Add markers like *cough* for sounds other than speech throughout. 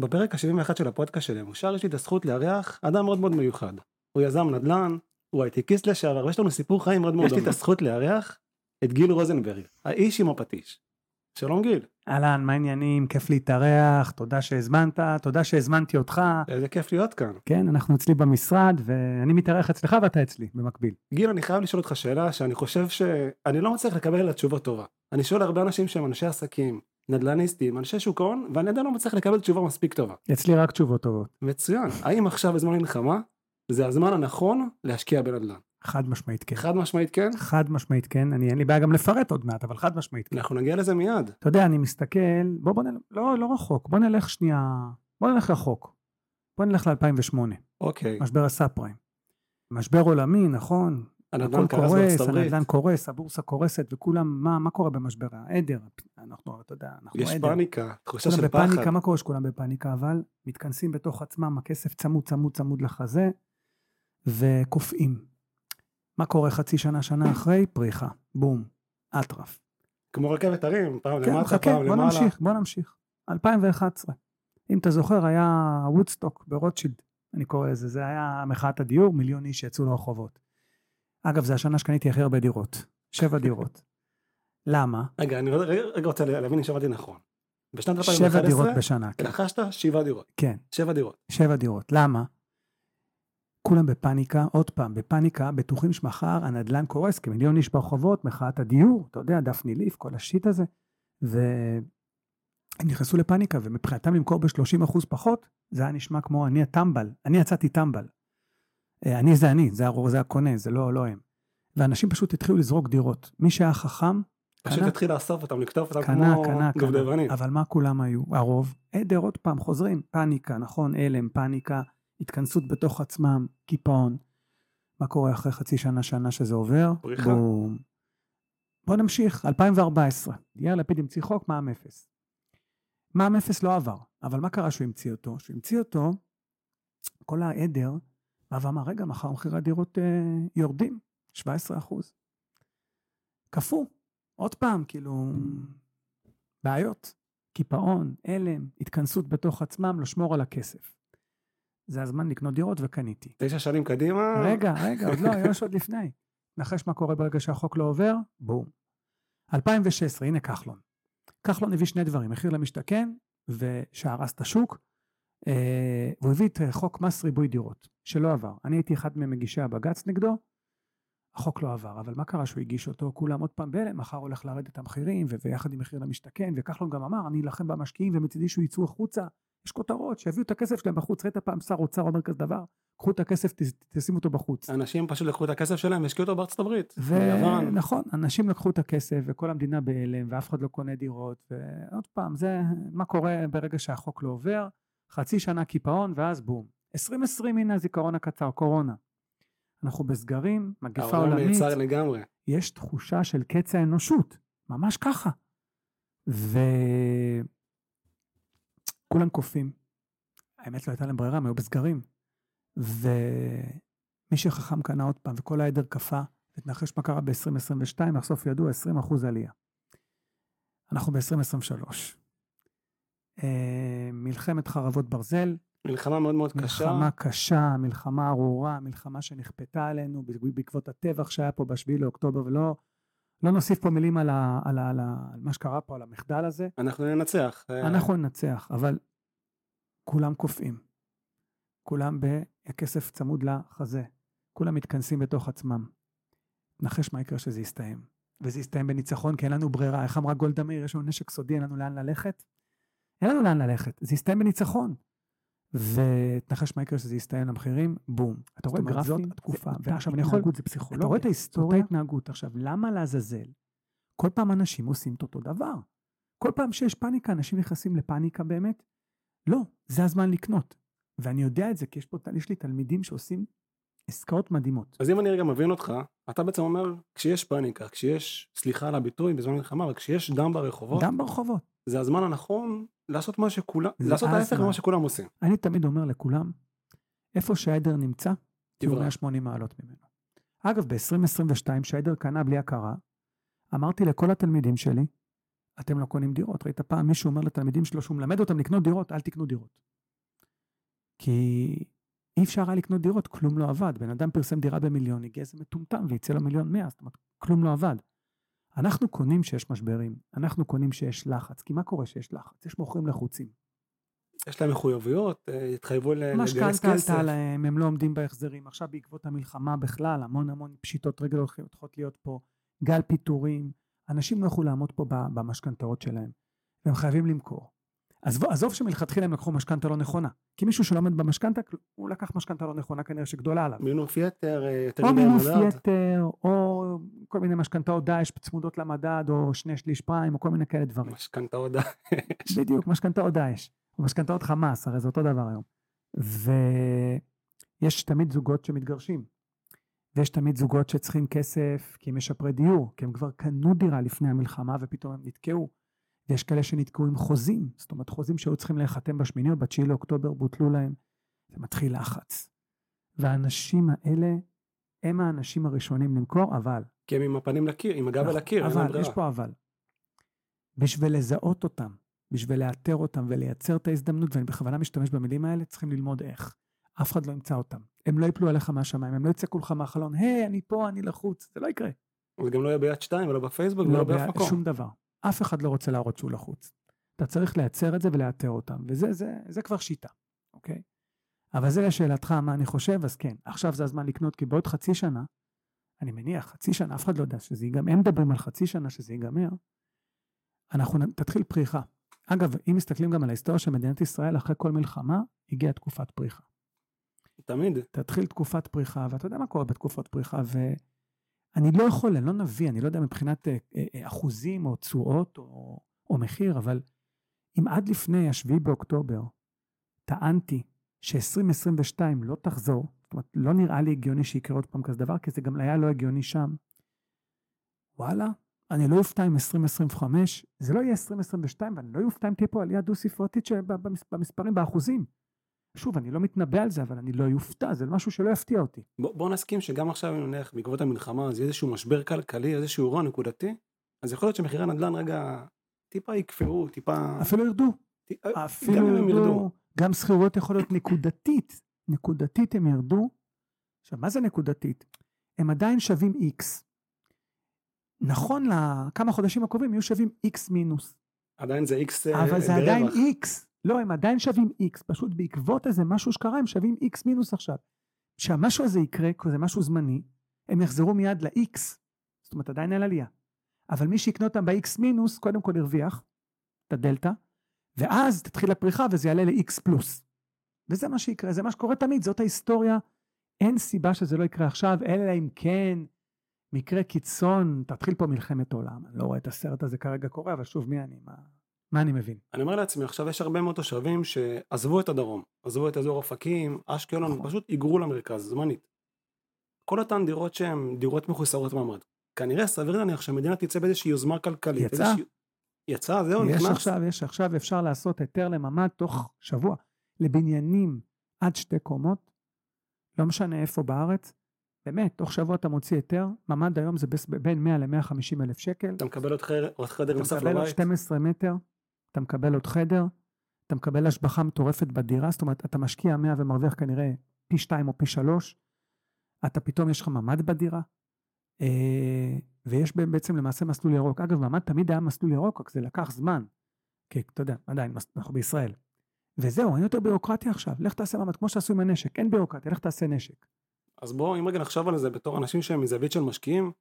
בפרק ה-71 של הפודקאסט שלי, מושר יש לי את הזכות לארח אדם מאוד מאוד מיוחד. הוא יזם נדל"ן, הוא הייטקיסט לשעבר, ויש לנו סיפור חיים מאוד מאוד דומה. יש לי את הזכות לארח את גיל רוזנברג, האיש עם הפטיש. שלום גיל. אהלן, מה העניינים? כיף להתארח, תודה שהזמנת, תודה שהזמנתי אותך. איזה כיף להיות כאן. כן, אנחנו אצלי במשרד, ואני מתארח אצלך ואתה אצלי, במקביל. גיל, אני חייב לשאול אותך שאלה שאני חושב שאני לא מצליח לקבל עליה תשובה טובה. אני שואל הרבה אנשים שהם אנשי עסקים, נדל"ניסטים, אנשי שוק ההון, ואני עדיין לא מצליח לקבל תשובה מספיק טובה. אצלי רק תשובות טובות. מצוין. האם עכשיו בזמן מלחמה, זה הזמן הנכון להשקיע בנדל"ן? חד משמעית כן. חד משמעית כן? חד משמעית כן, אני אין לי בעיה גם לפרט עוד מעט, אבל חד משמעית כן. אנחנו נגיע לזה מיד. אתה יודע, אני מסתכל, בוא בוא נלך, לא, לא רחוק, בוא נלך שנייה, בוא נלך רחוק. בוא נלך ל-2008. אוקיי. משבר הסאב פריים. משבר עולמי, נכון? הנדל"ן הכל קורס. הנדל"ן קורס, הבורסה קורסת, וכולם, מה, מה קורה במשבר? העדר, אנחנו, אתה יודע, אנחנו יש עדר. פאניקה, תחושה של פחד. בפאניקה, מה קורה שכולם בפאניקה? אבל מתכנסים בתוך עצמם, הכסף צמוד צמוד צמוד לחזה, וקופאים. מה קורה חצי שנה, שנה אחרי? פריחה. בום. אטרף. כמו רכבת הרים, פעם כן, למטה, חכה, פעם בוא למעלה. נמשיך, בוא נמשיך. 2011. אם אתה זוכר, היה וודסטוק ברוטשילד, אני קורא לזה, זה היה מחאת הדיור, מיליון איש שיצאו לרחובות. אגב, זו השנה שקניתי הכי הרבה דירות. שבע *laughs* דירות. למה? רגע, אני רגע, רוצה להבין אם שמעתי נכון. בשנת 2011, שבע דירות בשנה, כן. רכשת שבע דירות. כן. שבע דירות. שבע דירות. למה? כולם בפאניקה, עוד פעם, בפאניקה, בטוחים שמחר הנדל"ן קורס, כמיליון איש ברחובות, מחאת הדיור, אתה יודע, דפני ליף, כל השיט הזה. והם נכנסו לפאניקה, ומבחינתם למכור ב-30% פחות, זה היה נשמע כמו אני הטמבל, אני יצאתי טמבל. אה, אני זה אני, זה, הר- זה הקונה, זה לא, לא הם. ואנשים פשוט התחילו לזרוק דירות. מי שהיה חכם, פשוט קנה. תתחיל לאסוף אותם, לקטוף אותם קנה, כמו קנה, דובדבנים. קנה. אבל מה כולם היו? הרוב, עדר עוד פעם, חוזרים, פאניקה, נכון, הלם, פאניקה, התכנסות בתוך עצמם, קיפאון. מה קורה אחרי חצי שנה, שנה שזה עובר? פריחה. בום. בוא נמשיך, 2014, יאיר לפיד המציא חוק מע"מ אפס. מע"מ אפס לא עבר, אבל מה קרה שהוא המציא אותו? שהוא המציא אותו, כל העדר בא ואמר, רגע, מחר מחירי הדירות אה, יורדים, 17 אחוז. קפוא, עוד פעם, כאילו, בעיות, קיפאון, הלם, התכנסות בתוך עצמם, לשמור על הכסף. זה הזמן לקנות דירות וקניתי. תשע שנים קדימה, רגע, רגע, עוד לא, *laughs* יש עוד לפני. נחש מה קורה ברגע שהחוק לא עובר? בום. 2016, הנה כחלון. כחלון הביא שני דברים, מחיר למשתכן ושהרס את השוק, אה, והוא הביא את אה, חוק מס ריבוי דירות, שלא עבר. אני הייתי אחד ממגישי הבג"ץ נגדו, החוק לא עבר, אבל מה קרה שהוא הגיש אותו? כולם עוד פעם בהלם, מחר הולך לרדת המחירים, ו- ויחד עם מחיר למשתכן, וכחלון גם אמר, אני אלחם במשקיעים ומצידי שהוא יצאו החוצה. יש כותרות, שיביאו את הכסף שלהם בחוץ. ראית פעם שר אוצר אומר כזה דבר? קחו את הכסף, תשימו אותו בחוץ. אנשים פשוט לקחו את הכסף שלהם והשקיעו אותו בארצות הברית. ביוון. ונכון, אנשים לקחו את הכסף וכל המדינה בהלם ואף אחד לא קונה דירות ועוד פעם, זה מה קורה ברגע שהחוק לא עובר, חצי שנה קיפאון ואז בום. 2020 הנה הזיכרון הקצר, קורונה. אנחנו בסגרים, מגפה העולם עולמית, נעצר לגמרי. יש תחושה של קץ האנושות, ממש ככה. וכולם קופאים. האמת לא הייתה להם ברירה, הם היו בסגרים. ומי שחכם קנה עוד פעם, וכל העדר קפא, ותנחש מה קרה ב-2022, בסוף ידוע 20% עלייה. אנחנו ב-2023. אה, מלחמת חרבות ברזל, מלחמה מאוד מאוד קשה. מלחמה קשה, מלחמה ארורה, מלחמה שנכפתה עלינו בעקבות הטבח שהיה פה בשביעי לאוקטובר, ולא לא נוסיף פה מילים על, ה, על, ה, על, ה, על מה שקרה פה, על המחדל הזה. אנחנו ננצח. אה, אנחנו ננצח, אבל כולם קופאים. כולם בכסף צמוד לחזה. כולם מתכנסים בתוך עצמם. נחש מה יקרה שזה יסתיים. וזה יסתיים בניצחון, כי אין לנו ברירה. איך אמרה גולדה מאיר, יש לנו נשק סודי, אין לנו לאן ללכת? אין לנו לאן ללכת, זה יסתיים בניצחון. ותנחש מה יקרה שזה יסתיים למחירים, בום. אתה רואה גרפים, זאת התקופה, ועכשיו אני יכול, התנהגות, זה אתה פסיכולוגיה. רואה את זאת ההיסטוריה, ההתנהגות. עכשיו, למה לעזאזל? כל פעם אנשים עושים את אותו דבר. כל פעם שיש פאניקה, אנשים נכנסים לפאניקה באמת? לא, זה הזמן לקנות. ואני יודע את זה, כי יש פה, יש לי תלמידים שעושים עסקאות מדהימות. אז אם אני רגע מבין אותך, אתה בעצם אומר, כשיש פאניקה, כשיש, סליחה על הביטוי בזמן מלחמה, אבל כשיש דם ברחובות, גם ברחובות. זה הזמן הנכון לעשות מה שכולם, לעשות ההפך. ממה שכולם עושים. אני תמיד אומר לכולם, איפה שהעדר נמצא, תהיו תברח. 180 מעלות ממנו. אגב, ב-2022, שהעדר קנה בלי הכרה, אמרתי לכל התלמידים שלי, אתם לא קונים דירות. ראית פעם מישהו אומר לתלמידים שלו שהוא מלמד אותם לקנות דירות, אל תקנו דירות. כי אי אפשר היה לקנות דירות, כלום לא עבד. בן אדם פרסם דירה במיליון, הגיע איזה מטומטם ויצא לו מיליון מאה, זאת אומרת, כלום לא עבד. אנחנו קונים שיש משברים, אנחנו קונים שיש לחץ, כי מה קורה שיש לחץ? יש מוכרים לחוצים. יש להם מחויבויות, אה, התחייבו לגייס משכנתה כסף. עלתה להם, הם לא עומדים בהחזרים. עכשיו בעקבות המלחמה בכלל, המון המון פשיטות רגל הולכות להיות פה, גל פיטורים, אנשים לא יכלו לעמוד פה במשכנתאות שלהם, והם חייבים למכור. עזוב, עזוב שמלכתחילה הם לקחו משכנתה לא נכונה, כי מישהו שלא עומד במשכנתה, הוא לקח משכנתה לא נכונה כנראה שגדולה עליו. מינוף יתר, אה, יותר או מינוף. יתר, או כל מיני משכנתאות דאעש צמודות למדד, או שני שליש פריים, או כל מיני כאלה דברים. משכנתאות. בדיוק, משכנתאות דאעש, או משכנתאות חמאס, הרי זה אותו דבר היום. ויש תמיד זוגות שמתגרשים, ויש תמיד זוגות שצריכים כסף כי הם משפרי דיור, כי הם כבר קנו דירה לפני המלחמה ופתאום הם נתקעו. ויש כאלה שנתקעו עם חוזים, זאת אומרת חוזים שהיו צריכים להיחתם בשמיני או בתשיעי לאוקטובר בוטלו להם, זה מתחיל לחץ. והאנשים האלה הם האנשים הראשונים למכור, אבל כי הם עם הפנים לקיר, עם הגב נכון, אל הקיר, אין להם יש. פה אבל. בשביל לזהות אותם, בשביל לאתר אותם ולייצר את ההזדמנות, ואני בכוונה משתמש במילים האלה, צריכים ללמוד איך. אף אחד לא ימצא אותם. הם לא יפלו עליך מהשמיים, הם לא יצעקו לך מהחלון, היי, אני פה, אני לחוץ. זה לא יקרה. זה גם לא יהיה ביד שתיים ולא בפייסבוק לא ולא באף מקום. שום דבר. אף אחד לא רוצה להראות שהוא לחוץ. אתה צריך לייצר את זה ולאתר אותם, וזה זה, זה כבר שיטה, אוקיי? אבל זה לשאלתך מה אני חושב, אז כן, עכשיו זה הזמן לקנות, כי בעוד חצי שנה, אני מניח, חצי שנה, אף אחד לא יודע שזה ייגמר, הם מדברים על חצי שנה שזה ייגמר, אנחנו נ- תתחיל פריחה. אגב, אם מסתכלים גם על ההיסטוריה של מדינת ישראל, אחרי כל מלחמה, הגיעה תקופת פריחה. תמיד. תתחיל תקופת פריחה, ואתה יודע מה קורה בתקופות פריחה, ואני לא יכול, אני לא נביא, אני לא יודע מבחינת אה, אה, אה, אחוזים או תשואות או, או מחיר, אבל אם עד לפני השביעי באוקטובר טענתי ש-2022 לא תחזור, זאת אומרת, לא נראה לי הגיוני שיקרה עוד פעם כזה דבר, כי זה גם היה לא הגיוני שם, וואלה, אני לא אופתע עם 2025, זה לא יהיה 2022, ואני לא אופתע אם תהיה פה עלייה דו-ספרתית במספרים, באחוזים. שוב, אני לא מתנבא על זה, אבל אני לא אופתע, זה משהו שלא יפתיע אותי. בוא, בוא נסכים שגם עכשיו אם נניח בעקבות המלחמה אז יהיה איזשהו משבר כלכלי איזשהו אירוע נקודתי אז יכול להיות שמחירי הנדל"ן רגע טיפה יקפאו טיפה אפילו ירדו, ט- גם אפילו הם ירדו, ירדו גם שכירויות יכול להיות נקודתית, נקודתית הם ירדו. עכשיו, מה זה נקודתית? הם עדיין שווים X. נכון לכמה חודשים הקרובים יהיו שווים X מינוס, עדיין זה איקס אה, אבל זה. עדיין X. לא, הם עדיין שווים X, פשוט בעקבות איזה משהו שקרה הם שווים X מינוס עכשיו. כשהמשהו הזה יקרה, כי זה משהו זמני, הם יחזרו מיד ל-X. זאת אומרת, עדיין אין עלייה. אבל מי שיקנה אותם ב-X מינוס, קודם כל הרוויח את הדלתא, ואז תתחיל הפריחה וזה יעלה ל-X פלוס. וזה מה שיקרה, זה מה שקורה תמיד, זאת ההיסטוריה. אין סיבה שזה לא יקרה עכשיו, אלא אם כן מקרה קיצון, תתחיל פה מלחמת עולם. אני לא רואה את הסרט הזה כרגע קורה, אבל שוב, מי אני? מה, מה אני מבין? אני אומר לעצמי עכשיו יש הרבה מאוד תושבים שעזבו את הדרום עזבו את אזור אופקים אשקלון נכון. פשוט היגרו למרכז זמנית. כל אותן דירות שהן דירות מחוסרות מעמד כנראה סביר להניח שהמדינה תצא באיזושהי יוזמה כלכלית. יצא. איזושהי- יצא זהו יש נכנס. עכשיו, יש עכשיו, אפשר לעשות היתר לממ"ד תוך שבוע. לבניינים עד שתי קומות, לא משנה איפה בארץ, באמת, תוך שבוע אתה מוציא היתר, ממ"ד היום זה בין 100 ל-150 אלף שקל, אתה מקבל עוד חדר, עוד חדר אתה נוסף מקבל עוד לבית. 12 מטר, אתה מקבל עוד חדר, אתה מקבל השבחה מטורפת בדירה, זאת אומרת, אתה משקיע 100 ומרוויח כנראה פי 2 או פי 3, אתה פתאום יש לך ממ"ד בדירה, אה, ויש בעצם למעשה מסלול ירוק. אגב, ממ"ד תמיד היה מסלול ירוק, רק זה לקח זמן, כי אתה יודע, עדיין, אנחנו בישראל. וזהו, אין יותר ביורוקרטיה עכשיו, לך תעשה ממ"ד, כמו שעשו עם הנשק, אין ביורוקרטיה, לך תעשה נשק. אז בואו אם רגע נחשוב על זה בתור אנשים שהם מזווית של משקיעים.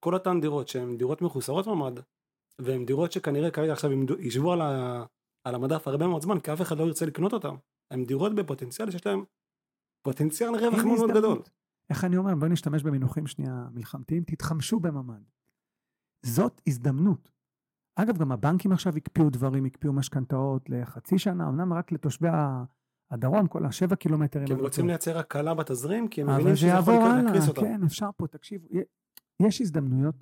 כל אותן דירות שהן דירות מחוסרות ממ"ד והן דירות שכנראה כרגע עכשיו ישבו על, ה, על המדף הרבה מאוד זמן כי אף אחד לא ירצה לקנות אותן. הן דירות בפוטנציאל שיש להן פוטנציאל רווח מאוד מאוד. גדול. איך אני אומר, בואי נשתמש במינוחים שנייה מלחמתיים, תתחמשו בממ"ד. זאת הזדמנות. אגב, גם הבנקים עכשיו הקפיאו דברים, הקפיאו משכנתאות לחצי שנה, אמנם רק לתושבי הדרום, כל השבע קילומטרים. כי הם רוצים. לייצר הקלה בתזרים כי הם מבינים זה שזה יכול יעבור לקר- הלאה, להקריס אותם. כן, אפשר פה, תקשיבו, יש הזדמנויות,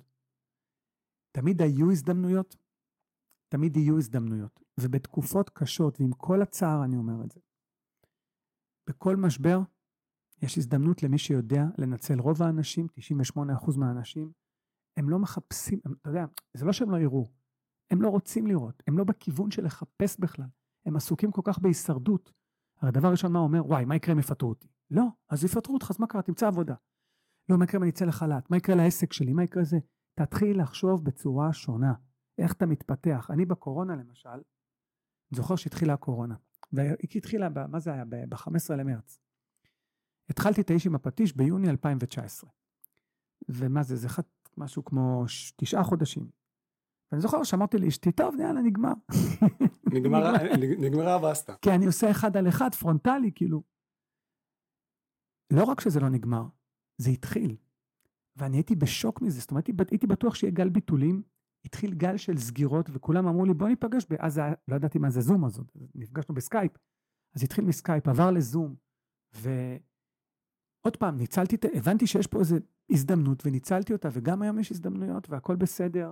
תמיד היו הזדמנויות, תמיד יהיו הזדמנויות, ובתקופות קשות, ועם כל הצער אני אומר את זה, בכל משבר יש הזדמנות למי שיודע לנצל. רוב האנשים, 98% מהאנשים, הם לא מחפשים, הם, אתה יודע, זה לא שהם לא יראו, הם לא רוצים לראות, הם לא בכיוון של לחפש בכלל, הם עסוקים כל כך בהישרדות. הרי דבר ראשון מה אומר? וואי, מה יקרה אם יפטרו אותי? לא, אז יפטרו אותך, אז מה קרה? תמצא עבודה. לא, מה יקרה אם אני אצא לחל"ת? מה יקרה לעסק שלי? מה יקרה לזה? תתחיל לחשוב בצורה שונה. איך אתה מתפתח. אני בקורונה למשל, אני זוכר שהתחילה הקורונה. והיא התחילה, ב, מה זה היה? ב-15 למרץ. התחלתי את האיש עם הפטיש ביוני 2019. ומה זה, זה חד, משהו כמו ש... תשעה חודשים. ואני זוכר שאמרתי לאשתי, טוב, יאללה, נגמר. *laughs* נגמרה הבסטה. כי אני עושה אחד על אחד, פרונטלי, כאילו. לא רק שזה לא נגמר, זה התחיל. ואני הייתי בשוק מזה, זאת אומרת, הייתי בטוח שיהיה גל ביטולים, התחיל גל של סגירות, וכולם אמרו לי, בוא ניפגש, אז לא ידעתי מה זה זום, אז נפגשנו בסקייפ. אז התחיל מסקייפ, עבר לזום, ועוד פעם, ניצלתי, הבנתי שיש פה איזו הזדמנות, וניצלתי אותה, וגם היום יש הזדמנויות, והכל בסדר,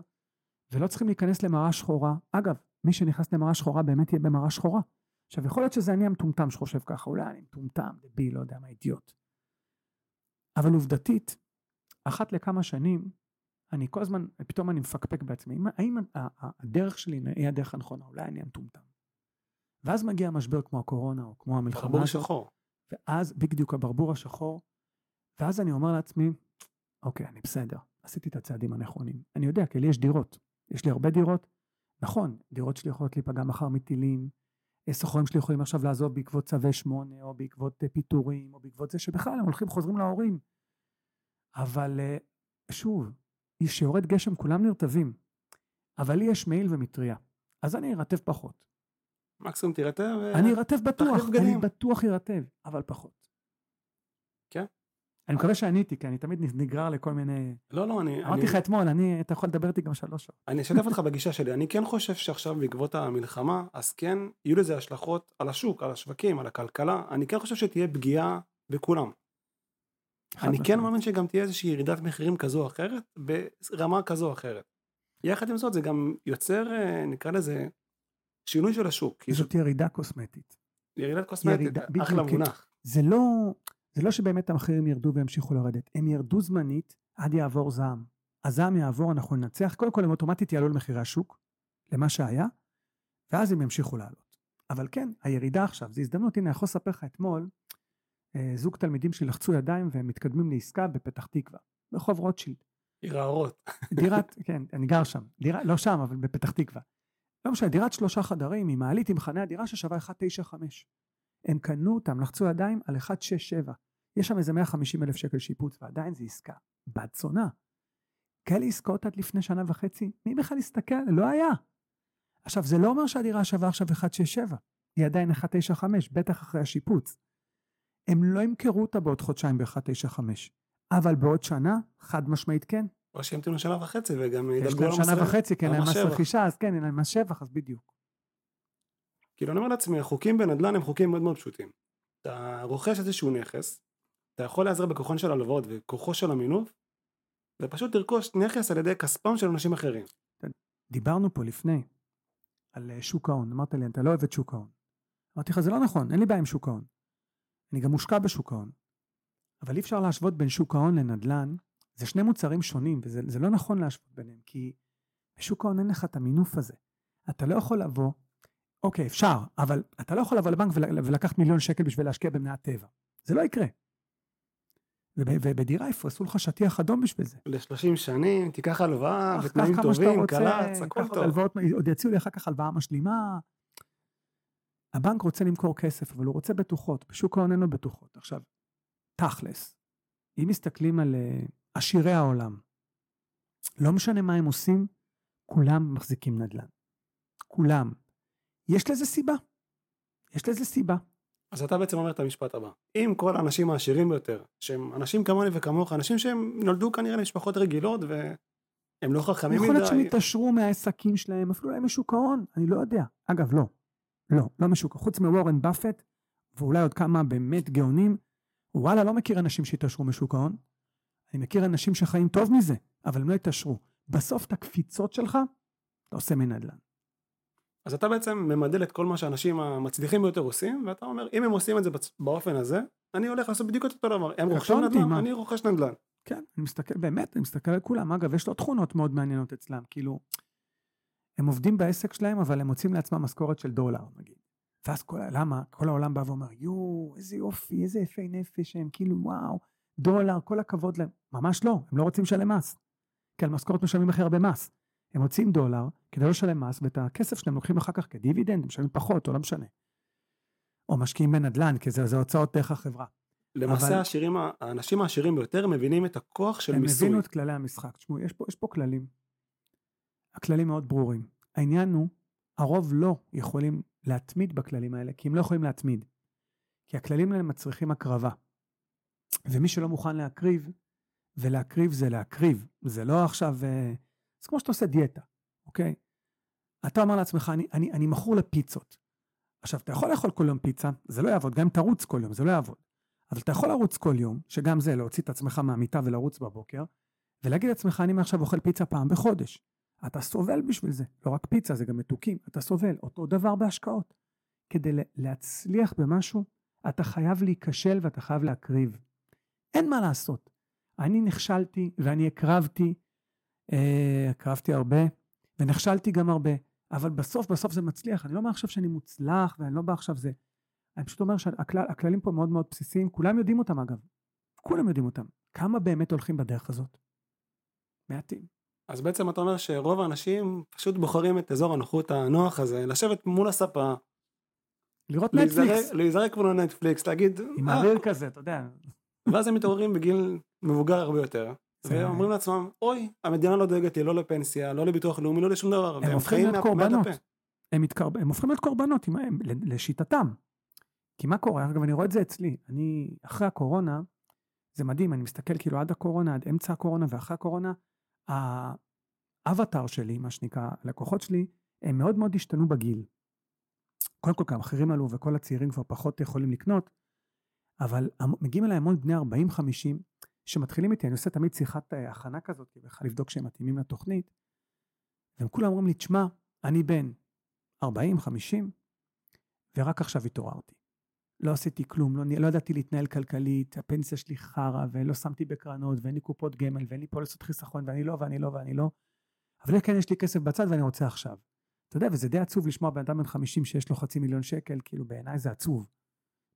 ולא צריכים להיכנס למרה שחורה. אגב, מי שנכנס למרה שחורה באמת יהיה במרה שחורה. עכשיו, יכול להיות שזה אני המטומטם שחושב ככה, אולי אני מטומטם, דביל, לא יודע מה, אידיוט. אבל עובדתית, אחת לכמה שנים, אני כל הזמן, פתאום אני מפקפק בעצמי, האם הדרך שלי היא הדרך הנכונה, אולי אני המטומטם. ואז מגיע משבר כמו הקורונה, או כמו המלחמה. ברבור השחור. ואז, בדיוק הברבור השחור, ואז אני אומר לעצמי, אוקיי, אני בסדר, עשיתי את הצעדים הנכונים. אני יודע, כי לי יש דירות. יש לי הרבה דירות. נכון, דירות שלי יכולות להיפגע מחר מטילים, סוחרים שלי יכולים עכשיו לעזוב בעקבות צווי שמונה, או בעקבות אה, פיטורים, או בעקבות זה שבכלל הם הולכים, חוזרים להורים. אבל אה, שוב, שיורד גשם כולם נרטבים, אבל לי יש מעיל ומטריה, אז אני ארטב פחות. מקסימום תירטב. אני ארטב בטוח, אני בטוח ארטב, אבל פחות. כן. אני מקווה שעניתי, כי אני תמיד נגרר לכל מיני... לא, לא, אני... אמרתי לך אתמול, אני, אתה יכול לדבר איתי גם שלוש שעות. אני אשתף אותך בגישה שלי, אני כן חושב שעכשיו בעקבות המלחמה, אז כן, יהיו לזה השלכות על השוק, על השווקים, על הכלכלה, אני כן חושב שתהיה פגיעה בכולם. אני כן מאמין שגם תהיה איזושהי ירידת מחירים כזו או אחרת, ברמה כזו או אחרת. יחד עם זאת זה גם יוצר, אה, נקרא לזה, שינוי של השוק. זאת ירידה קוסמטית. ירידת קוסמטית, ירידה, אחלה מונח. זה לא, זה לא שבאמת המחירים ירדו וימשיכו לרדת, הם ירדו זמנית עד יעבור זעם. הזעם יעבור, אנחנו ננצח, קודם כל הם אוטומטית יעלו למחירי השוק, למה שהיה, ואז הם ימשיכו לעלות. אבל כן, הירידה עכשיו, זו הזדמנות, הנה, אני יכול לספר לך אתמול, זוג תלמידים שלי לחצו ידיים והם מתקדמים לעסקה בפתח תקווה, ברחוב רוטשילד. עיר האורות. דירת, *laughs* כן, אני גר שם, דירה, לא שם, אבל בפתח תקווה. לא משנה, דירת שלושה חדרים עם מעלית עם חניה, דירה ששווה 195. הם קנו אותם, לחצו ידיים על 167. יש שם איזה 150 אלף שקל שיפוץ, ועדיין זו עסקה בת זונה. כאלה עסקאות עד לפני שנה וחצי, מי בכלל הסתכל? לא היה. עכשיו, זה לא אומר שהדירה שווה עכשיו 167, היא עדיין 195, בטח אחרי השיפוץ. הם לא ימכרו אותה בעוד חודשיים ב-195, אבל בעוד שנה, חד משמעית כן. או שימתינו שנה וחצי וגם ידלגו על שנה וחצי, כן, אין מס רכישה, אז כן, אין להם מס שבח, אז בדיוק. כאילו אני אומר לעצמי, החוקים בנדל"ן הם חוקים מאוד מאוד פשוטים. אתה רוכש איזשהו נכס, אתה יכול להיעזר בכוחון של הלוואות וכוחו של המינוף, ופשוט לרכוש נכס על ידי כספם של אנשים אחרים. דיברנו פה לפני על אה, שוק ההון, אמרת לי, אתה לא אוהב את שוק ההון. אמרתי לך, זה לא נכון, אין לי בעיה עם שוק ההון. אני גם מושקע בשוק ההון. אבל אי אפשר להשוות בין שוק ההון לנדל"ן, זה שני מוצרים שונים, וזה לא נכון להשוות ביניהם, כי בשוק ההון אין לך את המינוף הזה. אתה לא יכול לבוא, אוקיי, אפשר, אבל אתה לא יכול לבוא לבנק ולקחת מיליון שקל בשביל להשקיע במניעת טבע. זה לא יקרה. ובדירה יפרסו לך שטיח אדום בשביל זה. ל-30 שנים, תיקח הלוואה, ותנאים טובים, קלץ, הכל טוב. הלוואות, עוד יציעו לי אחר כך הלוואה משלימה. הבנק רוצה למכור כסף, אבל הוא רוצה בטוחות, בשוק ההון אין לו בטוחות. עכשיו, תכלס, אם מסתכלים על uh, עשירי העולם, לא משנה מה הם עושים, כולם מחזיקים נדל"ן. כולם. יש לזה סיבה. יש לזה סיבה. אז אתה בעצם אומר את המשפט הבא. אם כל האנשים העשירים ביותר, שהם אנשים כמוני וכמוך, אנשים שהם נולדו כנראה למשפחות רגילות והם לא חכמים מדי. יכול להיות שהם התעשרו מהעסקים שלהם, אפילו אולי משוק ההון, אני לא יודע. אגב, לא. לא, לא משוק, חוץ מוורן באפט, ואולי עוד כמה באמת גאונים, וואלה, לא מכיר אנשים שהתעשרו משוק ההון. אני מכיר אנשים שחיים טוב מזה, אבל הם לא התעשרו. בסוף את הקפיצות שלך, אתה עושה מנדל"ן. אז אתה בעצם ממדל את כל מה שאנשים המצליחים ביותר עושים, ואתה אומר, אם הם עושים את זה באופן הזה, אני הולך לעשות בדיוק את אותו דבר. הם רוכשים נדל"ן, אני רוכש נדל"ן. כן, אני מסתכל, באמת, אני מסתכל על כולם. אגב, יש לו תכונות מאוד מעניינות אצלם, כאילו, הם עובדים בעסק שלהם, אבל הם מוצאים לעצמם משכורת של דולר, נגיד. ואז כל, למה? כל העולם בא ואומר, יואו, איזה יופי, איזה יפי נפש הם, כאילו, וואו, דולר, כל הכבוד להם. ממש לא, הם לא רוצים לשלם מס. כי על משכורת משלמים הכי הרבה מס. הם מוציאים דולר כדי לא לשלם מס, ואת הכסף שלהם לוקחים אחר כך כדיבידנד, משלמים פחות, או לא משנה. או משקיעים בנדל"ן, כי זה, זה הוצאות דרך החברה. למעשה אבל- העשירים, האנשים העשירים ביותר מבינים את הכוח של הם מיסוי. הבינו את כללי המשחק. תשמעו, יש פה, יש פה כללים. הכללים מאוד ברורים. העניין הוא, הרוב לא יכולים להתמיד בכללים האלה, כי הם לא יכולים להתמיד. כי הכללים האלה מצריכים הקרבה. ומי שלא מוכן להקריב, ולהקריב זה להקריב, זה לא עכשיו, אה, זה כמו שאתה עושה דיאטה, אוקיי? אתה אומר לעצמך, אני, אני, אני מכור לפיצות. עכשיו, אתה יכול לאכול כל יום פיצה, זה לא יעבוד, גם אם תרוץ כל יום, זה לא יעבוד. אבל אתה יכול לרוץ כל יום, שגם זה להוציא את עצמך מהמיטה ולרוץ בבוקר, ולהגיד לעצמך, אני מעכשיו אוכל פיצה פעם בחודש. אתה סובל בשביל זה, לא רק פיצה, זה גם מתוקים, אתה סובל. אותו דבר בהשקעות. כדי להצליח במשהו, אתה חייב להיכשל ואתה חייב להקריב. אין מה לעשות. אני נכשלתי ואני הקרבתי, אה, הקרבתי הרבה, ונכשלתי גם הרבה, אבל בסוף בסוף זה מצליח. אני לא אומר עכשיו שאני מוצלח, ואני לא בא עכשיו זה. אני פשוט אומר שהכללים פה מאוד מאוד בסיסיים, כולם יודעים אותם אגב. כולם יודעים אותם. כמה באמת הולכים בדרך הזאת? מעטים. אז בעצם אתה אומר שרוב האנשים פשוט בוחרים את אזור הנוחות הנוח הזה, לשבת מול הספה, לראות נטפליקס, להיזרק מול נטפליקס, להגיד, עם "אה", אוויר כזה, אתה יודע. ואז הם מתעוררים בגיל מבוגר הרבה יותר, ואומרים לעצמם, אוי, המדינה לא דואגת לי לא לפנסיה, לא לביטוח לאומי, לא לשום דבר, והם הופכים להיות. קורבנות. הם, הם הופכים להיות קורבנות, עם, הם, לשיטתם. כי מה קורה? אגב, אני רואה את זה אצלי. אני, אחרי הקורונה, זה מדהים, אני מסתכל כאילו עד הקורונה, עד אמצע הקורונה ואחרי הקורונה, האבטר שלי, מה שנקרא, הלקוחות שלי, הם מאוד מאוד השתנו בגיל. קודם כל, כי המחירים עלו וכל הצעירים כבר פחות יכולים לקנות, אבל מגיעים אליי המון בני 40-50, שמתחילים איתי, אני עושה תמיד שיחת אה, הכנה כזאת, בכלל לבדוק שהם מתאימים לתוכנית, והם כולם אומרים לי, תשמע, אני בן 40, 50, ורק עכשיו התעוררתי. לא עשיתי כלום, לא, לא ידעתי להתנהל כלכלית, הפנסיה שלי חרא, ולא שמתי בקרנות, ואין לי קופות גמל, ואין לי פוליסות חיסכון, ואני לא, ואני לא, ואני לא. אבל כן, יש לי כסף בצד ואני רוצה עכשיו. אתה יודע, וזה די עצוב לשמוע בן אדם בן 50 שיש לו חצי מיליון שקל, כאילו בעיניי זה עצוב.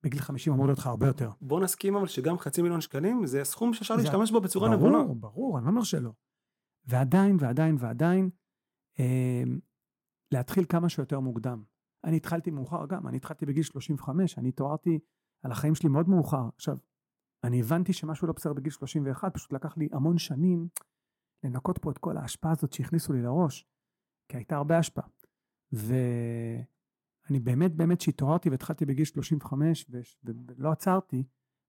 בגיל 50 אמור להיות לך הרבה יותר. בוא נסכים אבל שגם חצי מיליון שקלים זה סכום שאפשר להשתמש בו בצורה ברור, נבונה. ברור, אני לא אומר שלא. ועדיין, ועדיין, ועדיין, אה, להתחיל כמה שיותר מוקדם. אני התחלתי מאוחר גם, אני התחלתי בגיל 35, אני התעוררתי על החיים שלי מאוד מאוחר. עכשיו, אני הבנתי שמשהו לא בסדר בגיל 31, פשוט לקח לי המון שנים לנקות פה את כל ההשפעה הזאת שהכניסו לי לראש, כי הייתה הרבה השפעה. ואני באמת באמת שהתעוררתי והתחלתי בגיל 35 ו- ולא עצרתי,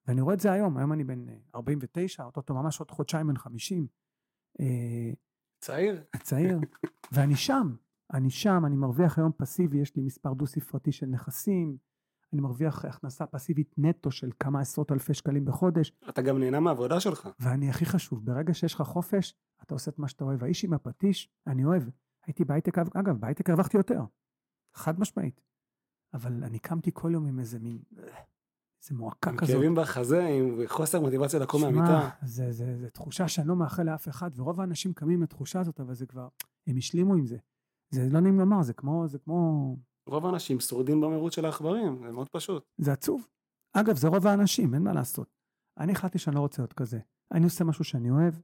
ואני רואה את זה היום, היום אני בן אה, 49, אותו ממש עוד חודשיים בן 50, אה, צעיר. צעיר, ואני שם, אני שם, אני מרוויח היום פסיבי, יש לי מספר דו ספרתי של נכסים, אני מרוויח הכנסה פסיבית נטו של כמה עשרות אלפי שקלים בחודש, אתה גם נהנה מהעבודה שלך. ואני הכי חשוב, ברגע שיש לך חופש, אתה עושה את מה שאתה אוהב. האיש עם הפטיש, אני אוהב. הייתי בהייטק, אגב, בהייטק הרווחתי יותר, חד משמעית. אבל אני קמתי כל יום עם איזה מין, איזה מועקה עם כזאת. כאבים בחזה, עם חוסר מוטיבציה לקום שמע, מהמיטה. זה, זה, זה תחושה שאני לא מאחל לאף אחד, ורוב האנשים קמים לתחושה הזאת, אבל זה כבר, הם השלימו עם זה. זה לא נעים לומר, זה כמו, זה כמו, רוב האנשים שורדים במרוץ של העכברים, זה מאוד פשוט. זה עצוב. אגב, זה רוב האנשים, אין מה לעשות. אני החלטתי שאני לא רוצה להיות כזה. אני עושה משהו שאני אוהב,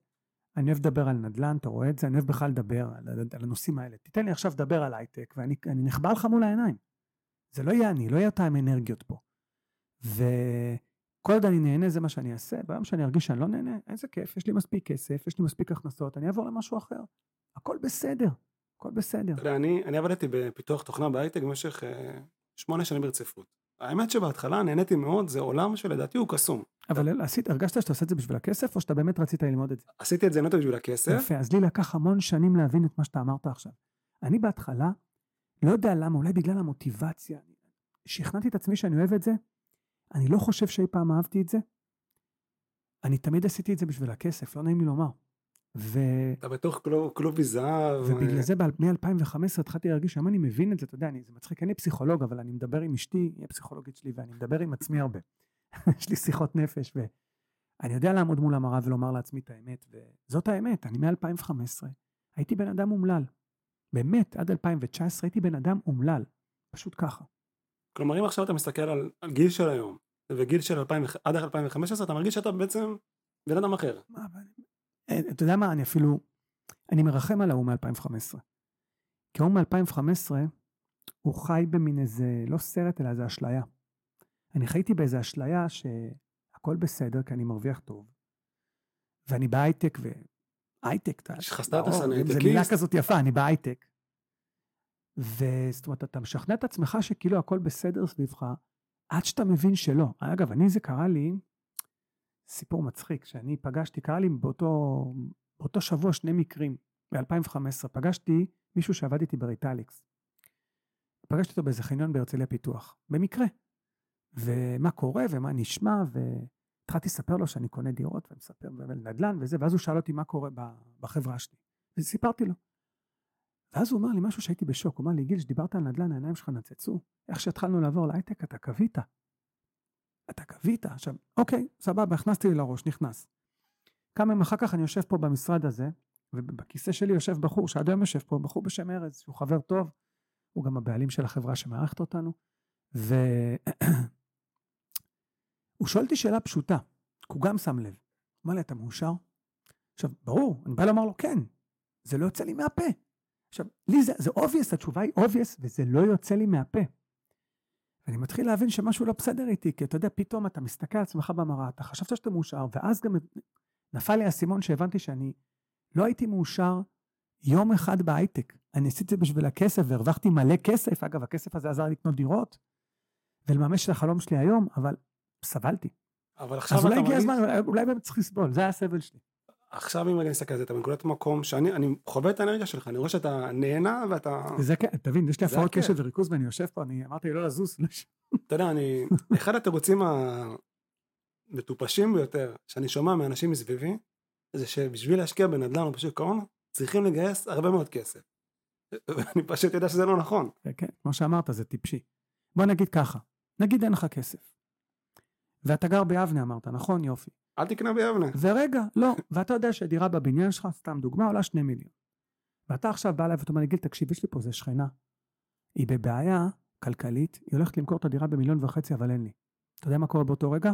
אני אוהב לדבר על נדל"ן, אתה רואה את זה? אני אוהב בכלל לדבר על, על, על הנושאים האלה. תיתן לי עכשיו לדבר על הייטק, ואני אני נחבר לך מול העיניים. זה לא יהיה אני, לא יהיה אותם אנרגיות פה. וכל עוד אני נהנה זה מה שאני אעשה, ביום שאני ארגיש שאני לא נהנה, איזה כיף, יש לי מספיק כסף, יש לי מספיק הכנסות, אני אעבור למשהו אחר. הכל בסדר, הכל בסדר. אתה יודע, אני, אני עבדתי בפיתוח תוכנה בהייטק במשך אה, שמונה שנים ברציפות. האמת שבהתחלה נהניתי מאוד, זה עולם שלדעתי הוא קסום. אבל עשית, הרגשת שאתה עושה את זה בשביל הכסף, או שאתה באמת רצית ללמוד את זה? עשיתי את זה נטו בשביל הכסף, יפה, אז לי לקח המון שנים להבין את מה שאתה אמרת עכשיו. אני בהתחלה, לא יודע למה, אולי בגלל המוטיבציה, שכנעתי את עצמי שאני אוהב את זה, אני לא חושב שאי פעם אהבתי את זה. אני תמיד עשיתי את זה בשביל הכסף, לא נעים לי לומר. ו... אתה בתוך קלוב, קלובי זהב. ובגלל אה, זה מ-2015 התחלתי להרגיש, היום אני מבין את זה, אתה יודע, אני, זה מצחיק, לי פסיכולוג, אבל אני מדבר עם אשתי, היא הפסיכולוגית שלי, ואני מדבר עם עצמי הרבה. *laughs* יש לי שיחות נפש, ואני יודע לעמוד מול המראה ולומר לעצמי את האמת, וזאת האמת, אני מ-2015 הייתי בן אדם אומלל. באמת, עד 2019 הייתי בן אדם אומלל, פשוט ככה. כלומר אם עכשיו אתה מסתכל על, על גיל של היום וגיל של 2000, עד 2015 אתה מרגיש שאתה בעצם בן אדם אחר. מה, אתה יודע מה, אני אפילו, אני מרחם על ההוא מ-2015. כי ההוא מ-2015, הוא חי במין איזה, לא סרט, אלא איזה אשליה. אני חייתי באיזה אשליה שהכל בסדר, כי אני מרוויח טוב. ואני בהייטק, והייטק, אתה... יש לך סטטוס ברור, הייטקיסט. זו מילה כזאת יפה, אני בהייטק. וזאת אומרת, אתה משכנע את עצמך שכאילו הכל בסדר סביבך, עד שאתה מבין שלא. אגב, אני, זה קרה לי, סיפור מצחיק, שאני פגשתי, קרה לי באותו, באותו שבוע שני מקרים, ב-2015, פגשתי מישהו שעבד איתי בריטליקס. פגשתי אותו באיזה חניון בהרצליה פיתוח, במקרה. ומה קורה ומה נשמע, והתחלתי לספר לו שאני קונה דירות ומספר נדל"ן וזה, ואז הוא שאל אותי מה קורה בחברה שלי. וסיפרתי לו. ואז הוא אומר לי משהו שהייתי בשוק, הוא אמר לי, גיל, שדיברת על נדל"ן, העיניים שלך נצצו. איך שהתחלנו לעבור להייטק, אתה קווית. אתה קווית. עכשיו, אוקיי, סבבה, הכנסתי לי לראש, נכנס. כמה ימים אחר כך אני יושב פה במשרד הזה, ובכיסא שלי יושב בחור, שעד היום יושב פה, בחור בשם ארז, שהוא חבר טוב, הוא גם הבעלים של החברה שמארחת אותנו, והוא *clears throat* שואל אותי שאלה פשוטה, כי הוא גם שם לב. אמר לי, אתה מאושר? עכשיו, ברור, אני בא לומר לו, כן, זה לא יוצא לי מהפה. עכשיו, לי זה, זה obvious, התשובה היא obvious, וזה לא יוצא לי מהפה. ואני מתחיל להבין שמשהו לא בסדר איתי, כי אתה יודע, פתאום אתה מסתכל על עצמך במראה, אתה חשבת שאתה מאושר, ואז גם נפל לי האסימון שהבנתי שאני לא הייתי מאושר יום אחד בהייטק. אני עשיתי את זה בשביל הכסף, והרווחתי מלא כסף, אגב, הכסף הזה עזר לקנות דירות, ולממש את החלום שלי היום, אבל סבלתי. אבל עכשיו אז אולי הגיע הזמן, אולי באמת צריך לסבול, זה היה הסבל שלי. עכשיו אם אני מסתכל על זה, אתה בנקודת מקום שאני אני חווה את האנרגיה שלך, אני רואה שאתה נהנה ואתה, וזה כן, תבין, יש לי זה הפרעות. קשב וריכוז ואני יושב פה, אני אמרתי לא לזוז, אתה יודע, אני, אחד התירוצים המטופשים ביותר שאני שומע מאנשים מסביבי, זה שבשביל להשקיע בנדל"ן או בשוק ההון, צריכים לגייס הרבה מאוד כסף. ואני פשוט יודע שזה לא נכון. כן, כן, כמו שאמרת, זה טיפשי. בוא נגיד ככה, נגיד אין לך כסף. ואתה גר ביבנה אמרת, נכון? יופי. אל תקנה ביבנה. ורגע, לא, ואתה יודע שדירה בבניין שלך, סתם דוגמה, עולה שני מיליון. ואתה עכשיו בא אליי ואתה אומר לי, גיל, תקשיב, יש לי פה איזה שכנה. היא בבעיה כלכלית, היא הולכת למכור את הדירה במיליון וחצי, אבל אין לי. אתה יודע מה קורה באותו רגע?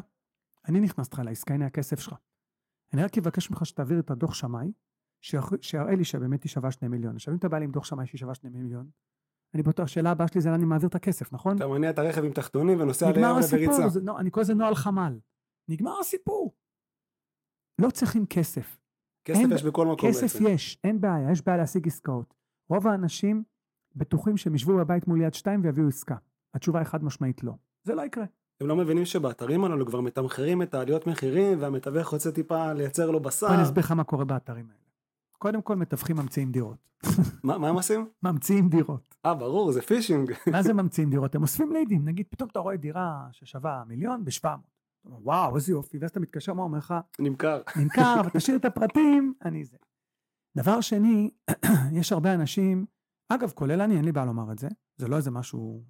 אני נכנס לך לעסקה, הנה הכסף שלך. אני רק אבקש ממך שתעביר את הדוח שמאי, שיראה לי שבאמת היא שווה שני מיליון. עכשיו אם אתה בא לי עם דוח שמאי שהיא שווה שני מיליון, אני בטוח, השאלה הבאה שלי זה לאן אני מעביר את הכסף, נכון? אתה מניע את הרכב עם תחתונים ונוסע נגמר ליבנה הסיפור, בריצה. זה, לא, אני קורא לזה נוהל חמ"ל. נגמר הסיפור. לא צריכים כסף. כסף אין- יש בכל מקום כסף בעצם. יש, אין בעיה, יש בעיה להשיג עסקאות. רוב האנשים בטוחים שהם ישבו בבית מול יד שתיים ויביאו עסקה. התשובה היא חד משמעית לא. זה לא יקרה. הם לא מבינים שבאתרים הללו כבר מתמחרים את העליות מחירים והמתווך רוצה טיפה לייצר לו בשר. בוא אני אסביר לך מה קורה באתרים האלה. קודם כל מתווכים ממציאים דירות. מה מה הם עושים? ממציאים דירות. אה ברור זה פישינג. מה זה ממציאים דירות? הם אוספים לידים. נגיד פתאום אתה רואה דירה ששווה מיליון ב-700. וואו איזה יופי ואז אתה מתקשר מה אומר לך נמכר. נמכר, *laughs* אבל תשאיר את הפרטים, אני זה. דבר שני, *clears throat* יש הרבה אנשים, אגב, כולל אני, אין לי בעיה לומר את זה, זה לא איזה משהו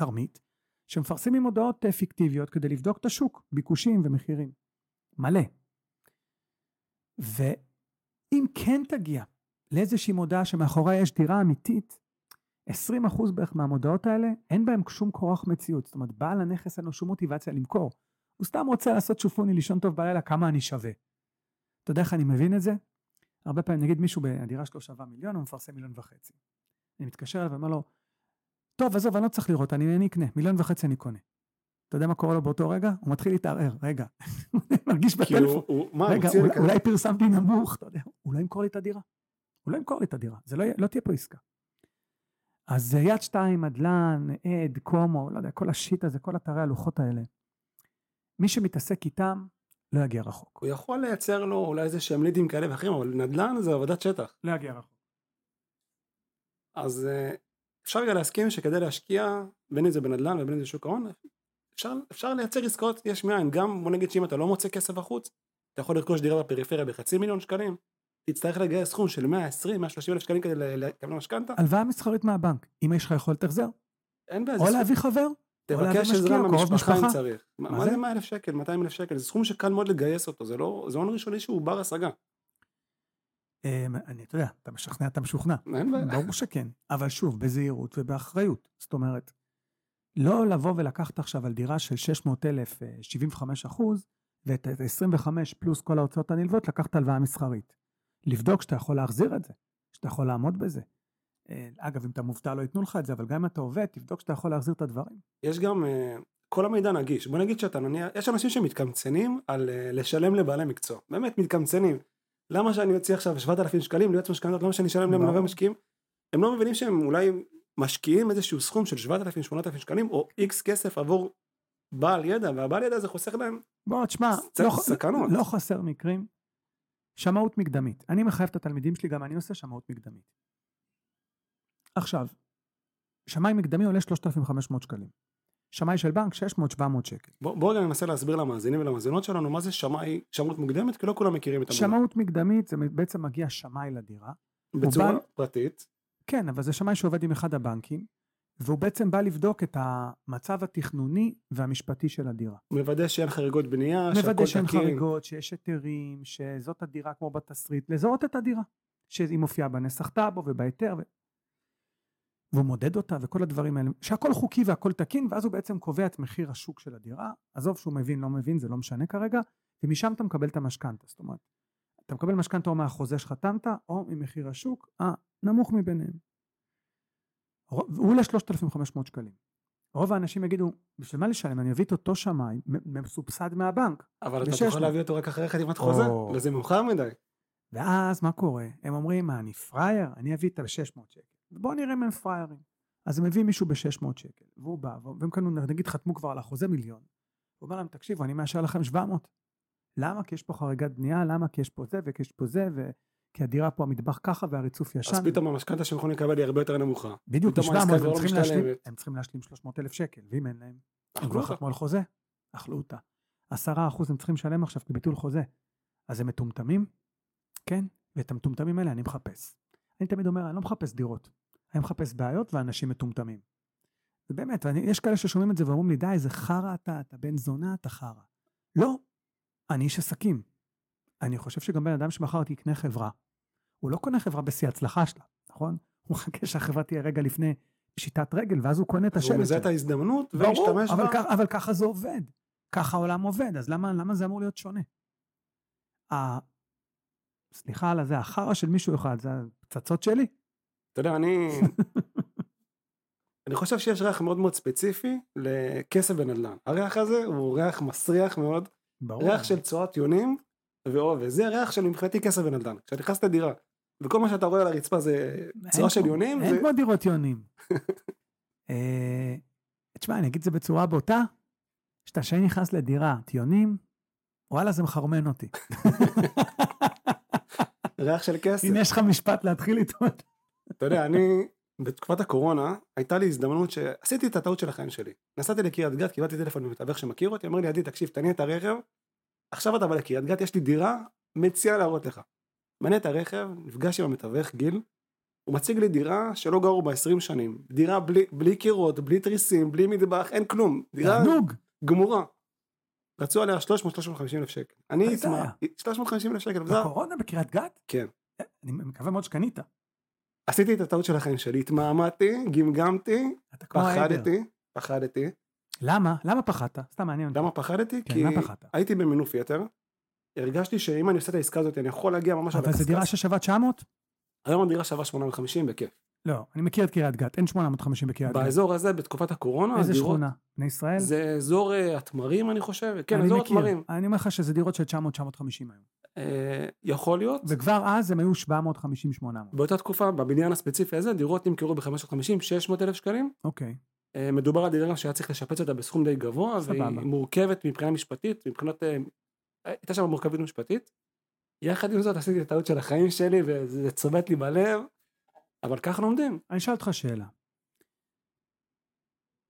תרמית, שמפרסמים הודעות אה, פיקטיביות כדי לבדוק את השוק, ביקושים ומחירים. מלא. ואם כן תגיע לאיזושהי מודעה שמאחוריה יש דירה אמיתית, 20% בערך מהמודעות האלה, אין בהם שום כורח מציאות. זאת אומרת, בעל הנכס אין לו שום מוטיבציה למכור. הוא סתם רוצה לעשות שופוני, לישון טוב בלילה, כמה אני שווה. אתה יודע איך אני מבין את זה? הרבה פעמים, נגיד מישהו, הדירה שלו שווה מיליון, הוא מפרסם מיליון וחצי. אני מתקשר אליו ואומר לו, טוב, עזוב, אני לא צריך לראות, אני, אני אקנה, מיליון וחצי אני קונה. אתה יודע מה קורה לו באותו רגע? הוא מתחיל להתערער, רגע, *laughs* מרגיש בטלפון, הוא מה הוא רגע, אולי, פרסמתי נמוך, אתה יודע, הוא לא ימכור לי את הדירה. הוא לא ימכור לי את הדירה, זה לא, לא תהיה פה עסקה. אז יד שתיים, מדלן, עד, קומו, לא יודע, כל השיט הזה, כל אתרי הלוחות האלה. מי שמתעסק איתם, לא יגיע רחוק. הוא יכול לייצר לו אולי איזה שהם לידים כאלה ואחרים אבל נדל"ן זה עבודת שטח. לא יגיע רחוק. אז אה, אפשר רגע להסכים שכדי להשקיע בין אם זה בנדל"ן ובין אם זה שוק ההון אפשר, אפשר לייצר עסקאות יש מאין גם בוא נגיד שאם אתה לא מוצא כסף החוץ אתה יכול לרכוש דירה בפריפריה בחצי מיליון שקלים תצטרך לגייס סכום של 120 130 אלף שקלים כדי לקבל משכנתה הלוואה מסחרית מהבנק, אם יש לך יכולת החזר, אין בעיה או להביא חבר, תבקש עזרה מהמשפחה אם. צריך מה זה? זה 100 אלף שקל 200 אלף שקל זה סכום שקל מאוד לגייס אותו זה לא זה הון ראשוני שהוא בר השגה אמ, אני, אתה יודע, אתה משכנע, אתה משוכנע. אין בעיה ברור שכן, אבל שוב, בזהירות ובאחריות. זאת אומרת, לא לבוא ולקחת עכשיו על דירה של 600 אלף, 75 אחוז, ואת ה-25 פלוס כל ההוצאות הנלוות, לקחת הלוואה מסחרית. לבדוק שאתה יכול להחזיר את זה, שאתה יכול לעמוד בזה. אה, אגב, אם אתה מובטל לא ייתנו לך את זה, אבל גם אם אתה עובד, תבדוק שאתה יכול להחזיר את הדברים. יש גם, אה, כל המידע נגיש. בוא נגיד שאתה נניח, יש אנשים שמתקמצנים על אה, לשלם לבעלי מקצוע. באמת מתקמצנים. למה שאני אוציא עכשיו 7,000 שקלים ליועץ משכנתות, למה שאני אשלם למלווה משקיעים? הם לא מבינים שהם אולי משקיעים איזשהו סכום של 7,000-8,000 שקלים, או איקס כסף עבור בעל ידע, והבעל ידע הזה חוסך להם בוא, תשמע, לא, סכנות. לא חסר מקרים. שמאות מקדמית. אני מחייב את התלמידים שלי, גם אני עושה שמאות מקדמית. עכשיו, שמאי מקדמי עולה 3,500 שקלים. שמאי של בנק 600-700 שקל. בואו בוא ננסה להסביר למאזינים ולמאזינות שלנו מה זה שמאי, שמאות מוקדמת, כי לא כולם מכירים את המונח. שמאות מקדמית זה בעצם מגיע שמאי לדירה. בצורה בא... פרטית. כן, אבל זה שמאי שעובד עם אחד הבנקים, והוא בעצם בא לבדוק את המצב התכנוני והמשפטי של הדירה. מוודא שאין חריגות בנייה, שהכל תקין. מוודא שאין חריגות, שיש היתרים, שזאת הדירה כמו בתסריט, לזהות את הדירה. שהיא מופיעה בנסח טאבו ובהיתר. והוא מודד אותה וכל הדברים האלה, שהכל חוקי והכל תקין, ואז הוא בעצם קובע את מחיר השוק של הדירה. עזוב שהוא מבין, לא מבין, זה לא משנה כרגע, ומשם אתה מקבל את המשכנתה. זאת אומרת, אתה מקבל משכנתה או מהחוזה שחתמת, או ממחיר השוק הנמוך מביניהם. הוא עולה 3,500 שקלים. רוב האנשים יגידו, בשביל מה לשלם? אני אביא את אותו שמאי, מסובסד מהבנק. אבל אתה יכול להביא אותו רק אחרי חתימת חוזה, וזה מאוחר מדי. ואז מה קורה? הם אומרים, מה, אני פראייר? אני אביא את ה-600 שקל. ובואו נראה אם הם פראיירים. אז הם מביאים מישהו ב-600 שקל, והוא בא, והם קנו, נגיד חתמו כבר על החוזה מיליון. הוא אומר להם, תקשיבו, אני מאשר לכם 700. למה? כי יש פה חריגת בנייה, למה? כי יש פה זה, וכי יש פה זה, ו... כי הדירה פה המטבח ככה והריצוף ישן. אז פתאום המשכנתה שהם יכולים לקבל היא הרבה יותר נמוכה. בדיוק, ב-700 הם, לא צריכים להשלים, הם צריכים להשלים 300 אלף שקל, ואם אין להם, הם כבר חתמו על חוזה, אכלו אותה. עשרה אחוז הם צריכים לשלם עכשיו כביטול חוזה. אז הם מטומטמים? כן, ואת המטומטמים האלה אני מחפש. אני תמיד אומר, אני לא מחפש דירות, אני מחפש בעיות ואנשים מטומטמים. ובאמת, ואני, יש כאלה ששומעים את זה ואומרים לי, די, איזה חרא אתה, אתה בן זונה, אתה חרא. לא, אני איש עסקים. אני חושב שגם בן אדם שמחר תקנה חברה, הוא לא קונה חברה בשיא הצלחה שלה, נכון? הוא מחכה שהחברה תהיה רגע לפני פשיטת רגל, ואז הוא קונה את השלט הוא מזהה את ההזדמנות ומשתמש בה. אבל, אבל ככה זה עובד. ככה העולם עובד, אז למה, למה זה אמור להיות שונה? סליחה על הזה, החרא של מישהו אחד, זה הפצצות שלי? אתה יודע, אני... *laughs* אני חושב שיש ריח מאוד מאוד ספציפי לכסף בנדל"ן. הריח הזה הוא ריח מסריח מאוד. ברור. ריח של צואת יונים ועובש, וזה ריח של מבחינתי כסף בנדל"ן. כשאתה נכנס לדירה, וכל מה שאתה רואה על הרצפה זה צואה של יונים. אין כמו דירות יונים. *laughs* אה, תשמע, אני אגיד את זה בצורה בוטה, כשאתה כשאני נכנס לדירה, יונים, וואלה זה מחרמן אותי. *laughs* ריח של כסף. הנה יש לך משפט להתחיל איתו. אתה יודע, אני בתקופת הקורונה הייתה לי הזדמנות שעשיתי את הטעות של החיים שלי. נסעתי לקריית גת, קיבלתי טלפון ממתווך שמכיר אותי, אמר לי עדי תקשיב תניע את הרכב עכשיו אתה בא לקריית גת, יש לי דירה, מציע להראות לך. מנה את הרכב, נפגש עם המתווך גיל, הוא מציג לי דירה שלא גרו בה 20 שנים. דירה בלי, בלי קירות, בלי תריסים, בלי מטבח, אין כלום. דירה תענוג. גמורה. רצו עליה 300-350 אלף שקל. אני אתמר, 350 אלף שקל. בקורונה בקריית גת? כן. אני מקווה מאוד שקנית. עשיתי את הטעות של החיים שלי, התמהמהתי, גמגמתי, פחדתי, פחדתי. למה? למה פחדת? סתם מעניין אותי. למה פחדתי? כן, כי הייתי במינוף יתר, הרגשתי שאם אני עושה את העסקה הזאת אני יכול להגיע ממש... אבל זו דירה ששווה 900? היום הדירה שווה 850 בכיף. לא, אני מכיר את קריית גת, אין 850 בקריית גת. באזור הזה, בתקופת הקורונה, איזה הדירות... שכונה? בני ישראל? זה אזור uh, התמרים אני חושב, כן, אני אזור מכיר. התמרים. אני אומר לך שזה דירות של 900-950 היום. Uh, יכול להיות. וכבר אז הם היו 750-800. באותה תקופה, בבניין הספציפי הזה, דירות נמכרו ב-550-600 אלף שקלים. אוקיי. אה, מדובר על דירה שהיה צריך לשפץ אותה בסכום די גבוה, והיא מורכבת מבחינה משפטית, מבחינת... אה, הייתה שם מורכבות משפטית. יחד עם זאת עשיתי את הטעות של החיים שלי וזה צובט לי בלב, אבל ככה לומדים. אני אשאל אותך שאלה.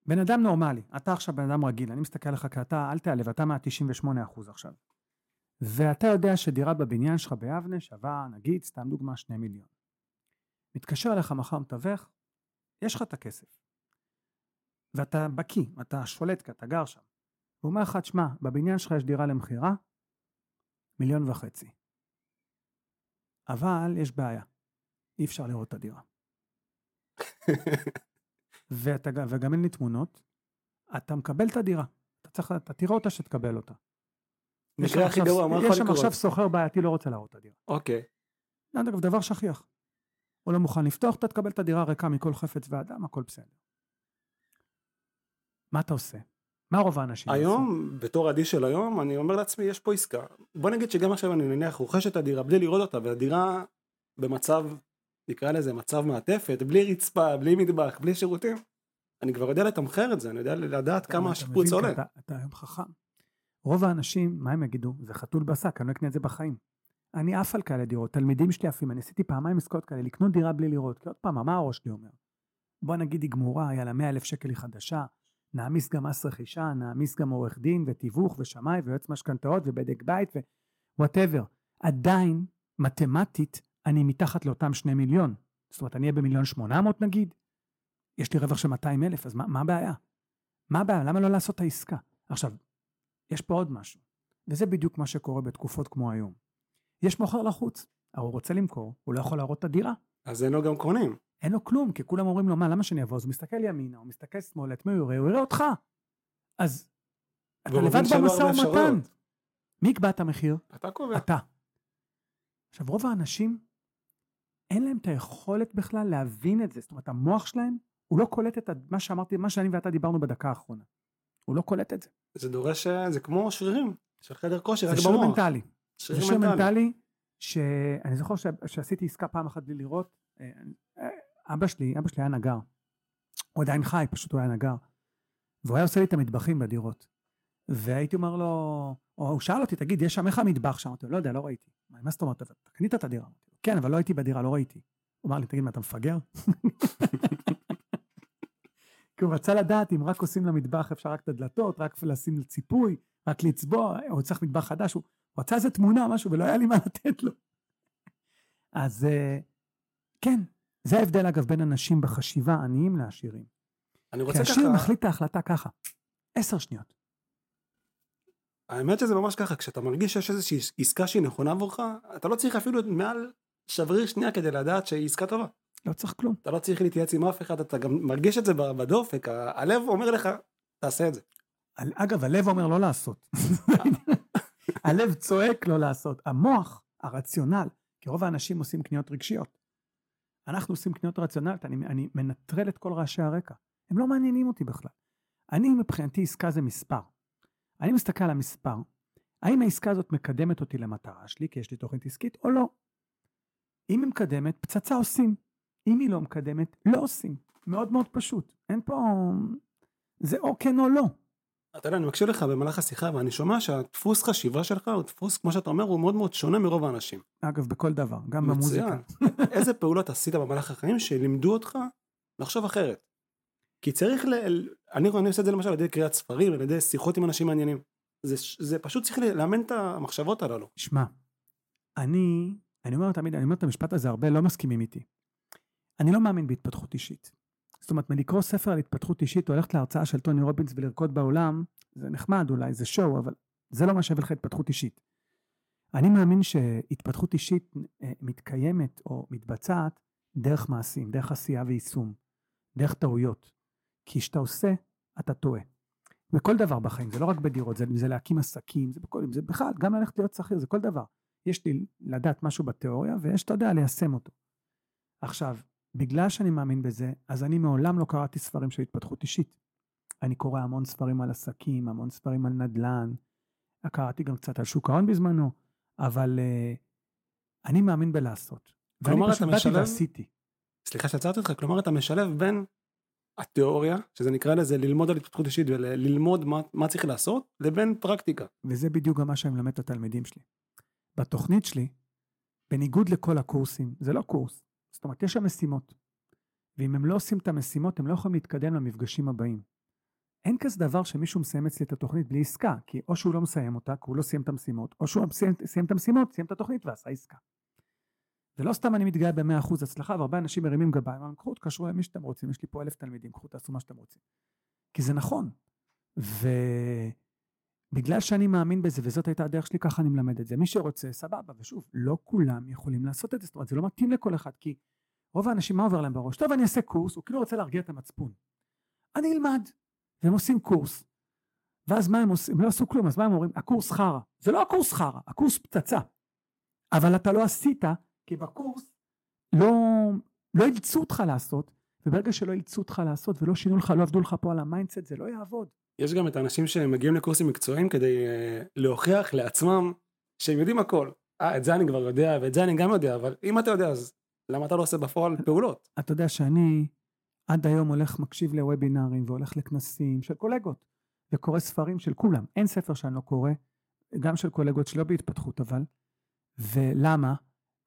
בן אדם נורמלי, אתה עכשיו בן אדם רגיל, אני מסתכל עליך כי אתה, אל תעלב, אתה מה-98% עכשיו. ואתה יודע שדירה בבניין שלך ביבנה שווה, נגיד, סתם דוגמה, 2 מיליון. מתקשר אליך מחר מתווך, יש לך את הכסף. ואתה בקיא, אתה שולט כי אתה גר שם. הוא אומר לך, תשמע, בבניין שלך יש דירה למכירה, מיליון וחצי. אבל יש בעיה, אי אפשר לראות את הדירה. *laughs* ואתה, וגם אין לי תמונות, אתה מקבל את הדירה. אתה צריך, אתה תראה אותה שתקבל אותה. יש הכי גרוע, מה יכול יש שם לקרות? עכשיו סוחר בעייתי, לא רוצה להראות את הדירה. אוקיי. אגב, דבר שכיח. הוא לא מוכן לפתוח, אתה תקבל את הדירה ריקה מכל חפץ ואדם, הכל בסדר. מה אתה עושה? מה רוב האנשים עושים? היום, בתור עדי של היום, אני אומר לעצמי, יש פה עסקה. בוא נגיד שגם עכשיו אני נניח רוכש את הדירה בלי לראות אותה, והדירה במצב, נקרא לזה מצב מעטפת, בלי רצפה, בלי מטבח, בלי שירותים. אני כבר יודע לתמחר את זה, אני יודע לדעת כמה השיפוץ עולה. אתה, אתה היום חכם. רוב האנשים, מה הם יגידו? זה חתול בשק, אני לא אקנה את זה בחיים. אני עף על כאלה דירות, תלמידים שלי עפים, אני עשיתי פעמיים עסקאות כאלה, לקנות דירה בלי לראות, כי עוד פעם, מה הראש שלי אומר? בוא נגיד היא גמורה, יאללה, 100 אלף שקל היא חדשה, נעמיס גם מס רכישה, נעמיס גם עורך דין ותיווך ושמאי ויועץ משכנתאות ובדק בית ו whatever. עדיין, מתמטית, אני מתחת לאותם שני מיליון. זאת אומרת, אני אהיה במיליון שמונה מאות נגיד, יש לי רווח של 200 אלף, אז מה, מה הבעיה? מה הבעיה? למה לא לעשות את העסקה? עכשיו, יש פה עוד משהו, וזה בדיוק מה שקורה בתקופות כמו היום. יש מוכר לחוץ, הוא רוצה למכור, הוא לא יכול להראות את הדירה. אז אין לו גם קונים. אין לו כלום, כי כולם אומרים לו, מה, למה שאני אבוא? אז הוא מסתכל ימינה, הוא מסתכל שמאלה, את מי הוא יראה? הוא יראה אותך. אז אתה לבד במשא ומתן. מי יקבע את המחיר? אתה קובע. אתה. עכשיו, רוב האנשים, אין להם את היכולת בכלל להבין את זה. זאת אומרת, המוח שלהם, הוא לא קולט את מה שאמרתי, מה שאני ואתה דיברנו בדקה האחרונה. הוא לא קולט את זה. זה דורש, זה כמו שרירים של חדר כושר, רק זה שיר במוח. מנטלי. זה שריר מנטלי. שאני זוכר ש- שעשיתי עסקה פעם אחת בלי לראות, אה, אה, אבא שלי, אבא שלי היה נגר. הוא עדיין חי, פשוט הוא היה נגר. והוא היה עושה לי את המטבחים בדירות. והייתי אומר לו, או הוא שאל אותי, תגיד, יש שם איך המטבח שם? אמרתי לו, לא יודע, לא ראיתי. מה זאת אומרת, אתה קנית את הדירה? אמרתי כן, אבל לא הייתי בדירה, לא ראיתי. הוא אמר לי, תגיד, מה, אתה מפגר? כי הוא רצה לדעת אם רק עושים למטבח אפשר רק את הדלתות, רק לשים ציפוי, רק לצבוע, או צריך מטבח חדש, הוא רצה איזה תמונה, משהו, ולא היה לי מה לתת לו. אז אה, כן, זה ההבדל אגב בין אנשים בחשיבה עניים לעשירים. אני כי רוצה העשיר ככה, מחליט את ההחלטה ככה, עשר שניות. האמת שזה ממש ככה, כשאתה מרגיש שיש איזושהי עסקה שהיא נכונה עבורך, אתה לא צריך אפילו מעל שבריר שנייה כדי לדעת שהיא עסקה טובה. לא צריך כלום. אתה לא צריך להתייעץ עם אף אחד, אתה גם מרגיש את זה בדופק, הלב אומר לך, תעשה את זה. אגב, הלב אומר לא לעשות. *laughs* הלב צועק לא לעשות. המוח, הרציונל, כי רוב האנשים עושים קניות רגשיות. אנחנו עושים קניות רציונלית, אני, אני מנטרל את כל רעשי הרקע. הם לא מעניינים אותי בכלל. אני מבחינתי עסקה זה מספר. אני מסתכל על המספר, האם העסקה הזאת מקדמת אותי למטרה שלי, כי יש לי תוכנית עסקית, או לא. אם היא מקדמת, פצצה עושים. אם היא לא מקדמת, לא עושים. מאוד מאוד פשוט. אין פה... זה או כן או לא. אתה יודע, אני מקשיב לך במהלך השיחה, ואני שומע שהדפוס חשיבה שלך הוא דפוס, כמו שאתה אומר, הוא מאוד מאוד שונה מרוב האנשים. אגב, בכל דבר, גם במוזיקה. *laughs* איזה פעולות עשית במהלך החיים שלימדו אותך לחשוב אחרת? כי צריך ל... אני, אני עושה את זה למשל על ידי קריאת ספרים, על ידי שיחות עם אנשים מעניינים. זה, זה פשוט צריך לאמן את המחשבות הללו. שמע, אני, אני אומר תמיד, אני אומר את המשפט הזה הרבה, לא מסכימים איתי. אני לא מאמין בהתפתחות אישית. זאת אומרת, מלקרוא ספר על התפתחות אישית, או ללכת להרצאה של טוני רובינס ולרקוד בעולם, זה נחמד אולי, זה שואו, אבל זה לא מה שהביא לך התפתחות אישית. אני מאמין שהתפתחות אישית אה, מתקיימת או מתבצעת דרך מעשים, דרך עשייה ויישום, דרך טעויות. כי כשאתה עושה, אתה טועה. בכל דבר בחיים, זה לא רק בדירות, זה, זה להקים עסקים, זה בכל, זה בכלל, גם ללכת להיות שכיר, זה כל דבר. יש לי לדעת משהו בתיאוריה, ויש, אתה יודע, ליישם אותו. עכשיו, בגלל שאני מאמין בזה, אז אני מעולם לא קראתי ספרים של התפתחות אישית. אני קורא המון ספרים על עסקים, המון ספרים על נדל"ן, קראתי גם קצת על שוק ההון בזמנו, אבל uh, אני מאמין בלעשות. כלומר, ואני אתה פשוט באתי משלב- ועשיתי. סליחה שעצרתי אותך, כלומר אתה משלב בין התיאוריה, שזה נקרא לזה ללמוד על התפתחות אישית וללמוד מה, מה צריך לעשות, לבין פרקטיקה. וזה בדיוק גם מה שאני מלמד את התלמידים שלי. בתוכנית שלי, בניגוד לכל הקורסים, זה לא קורס, זאת אומרת, יש שם משימות. ואם הם לא עושים את המשימות, הם לא יכולים להתקדם למפגשים הבאים. אין כזה דבר שמישהו מסיים אצלי את התוכנית בלי עסקה, כי או שהוא לא מסיים אותה, כי הוא לא סיים את המשימות, או שהוא סיים, סיים את המשימות, סיים את התוכנית ועשה עסקה. ולא סתם אני מתגאה ב-100% הצלחה, והרבה אנשים מרימים גביים, אומרים, קחו, תקשרו למי שאתם רוצים, יש לי פה אלף תלמידים, קחו, תעשו מה שאתם רוצים. כי זה נכון. ובגלל שאני מאמין בזה, וזאת הייתה הדרך שלי, ככה אני מלמד את זה. מי שרוצה, סבבה. ושוב, לא כולם יכולים לעשות את זה, זאת אומרת, זה לא מתאים לכל אחד, כי רוב האנשים, מה עובר להם בראש? טוב, אני אעשה קורס, הוא כאילו רוצה להרגיע את המצפון. אני אלמד, והם עושים קורס. ואז מה הם עושים? הם לא עשו כלום, אז מה הם אומרים? הקורס חרא. זה לא הקורס חרא, הקורס פצצה. אבל אתה לא עשית, כי בקורס לא, לא אילצו אותך לעשות, וברגע שלא אילצו אותך לעשות ולא שינו לך, לא עבדו לך פה על ה mindset, זה לא יעבוד. יש גם את האנשים שמגיעים לקורסים מקצועיים כדי uh, להוכיח לעצמם שהם יודעים הכל. אה, את זה אני כבר יודע, ואת זה אני גם יודע, אבל אם אתה יודע, אז למה אתה לא עושה בפועל פעולות? אתה יודע שאני עד היום הולך, מקשיב לוובינארים והולך לכנסים של קולגות, וקורא ספרים של כולם. אין ספר שאני לא קורא, גם של קולגות שלא בהתפתחות אבל. ולמה?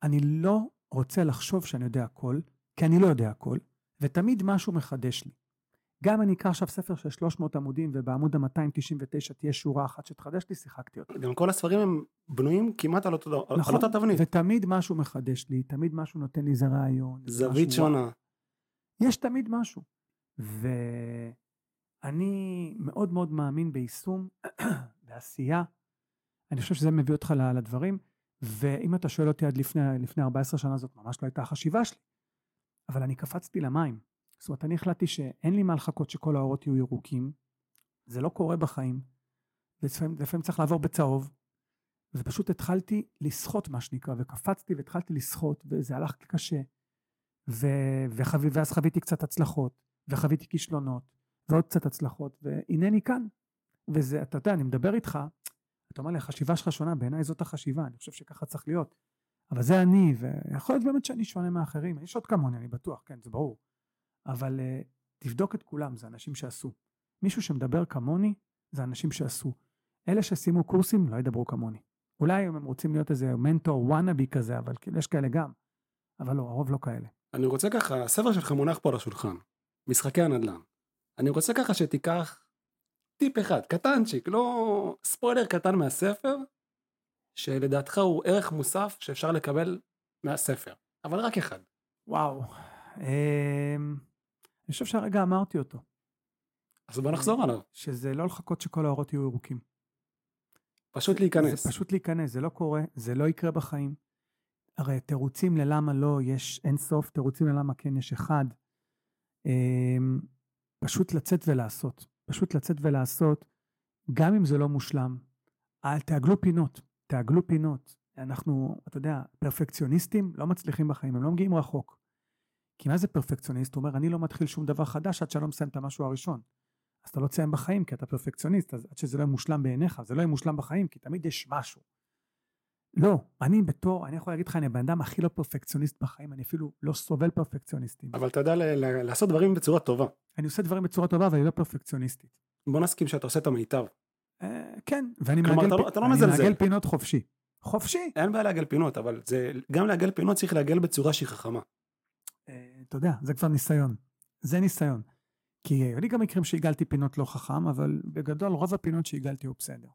אני לא רוצה לחשוב שאני יודע הכל, כי אני לא יודע הכל, ותמיד משהו מחדש לי. גם אני אקח עכשיו ספר של 300 עמודים ובעמוד ה-299 תהיה שורה אחת שתחדש לי, שיחקתי אותה. גם כל הספרים הם בנויים כמעט על, אותו, נכון, על אותה תבנית. ותמיד משהו מחדש לי, תמיד משהו נותן לי איזה רעיון. זווית שונה. יש תמיד משהו. ואני מאוד מאוד מאמין ביישום, *clears throat* בעשייה. אני חושב שזה מביא אותך לדברים. ואם אתה שואל אותי עד לפני, לפני 14 שנה זאת ממש לא הייתה החשיבה שלי. אבל אני קפצתי למים. זאת אומרת, אני החלטתי שאין לי מה לחכות שכל האורות יהיו ירוקים. זה לא קורה בחיים. ולפעמים צריך לעבור בצהוב. ופשוט התחלתי לשחות מה שנקרא, וקפצתי והתחלתי לשחות, וזה הלך קשה. ו... וחו... ואז חוויתי קצת הצלחות, וחוויתי כישלונות, ועוד קצת הצלחות, והנני כאן. וזה, אתה יודע, אני מדבר איתך, אתה אומר לי, החשיבה שלך שונה, בעיניי זאת החשיבה, אני חושב שככה צריך להיות. אבל זה אני, ויכול להיות באמת שאני שונה מאחרים, יש עוד כמוני, אני בטוח, כן, זה ברור. אבל uh, תבדוק את כולם, זה אנשים שעשו. מישהו שמדבר כמוני, זה אנשים שעשו. אלה שסיימו קורסים, לא ידברו כמוני. אולי הם רוצים להיות איזה מנטור וואנאבי כזה, אבל כאילו יש כאלה גם. אבל לא, הרוב לא כאלה. אני רוצה ככה, הספר שלך מונח פה על השולחן, משחקי הנדל"ן. אני רוצה ככה שתיקח טיפ אחד, קטנצ'יק, לא ספוילר קטן מהספר, שלדעתך הוא ערך מוסף שאפשר לקבל מהספר, אבל רק אחד. וואו, אמ, אני חושב שהרגע אמרתי אותו. אז בוא נחזור עליו. שזה לא לחכות שכל האורות יהיו ירוקים. פשוט להיכנס. זה פשוט להיכנס, זה לא קורה, זה לא יקרה בחיים. הרי תירוצים ללמה לא יש אין סוף, תירוצים ללמה כן יש אחד. אמ, פשוט לצאת ולעשות. פשוט לצאת ולעשות, גם אם זה לא מושלם. אל תעגלו פינות, תעגלו פינות. אנחנו, אתה יודע, פרפקציוניסטים לא מצליחים בחיים, הם לא מגיעים רחוק. כי מה זה פרפקציוניסט? הוא אומר, אני לא מתחיל שום דבר חדש עד שאני לא מסיים את המשהו הראשון. אז אתה לא תסיים בחיים כי אתה פרפקציוניסט, אז עד שזה לא יהיה מושלם בעיניך, זה לא יהיה מושלם בחיים, כי תמיד יש משהו. לא, אני בתור, אני יכול להגיד לך, אני הבן אדם הכי לא פרפקציוניסט בחיים, אני אפילו לא סובל פרפקציוניסטים. אבל אתה יודע לעשות דברים בצורה טובה. אני עושה דברים בצורה טובה, אבל אני לא פרפקציוניסטית. בוא נסכים שאתה עושה את המיטב. אה, כן, ואני כלומר, מעגל, אתה, לא- אתה לא אני מעגל פינות חופשי. חופשי. אין בעיה לעגל פינות, אבל זה, גם לעגל פינות צריך לעגל בצורה שהיא חכמה. אה, אתה יודע, זה כבר ניסיון. זה ניסיון. כי היו לי גם מקרים שהגלתי פינות לא חכם, אבל בגדול רוב הפינות שהגלתי הוא בסדר.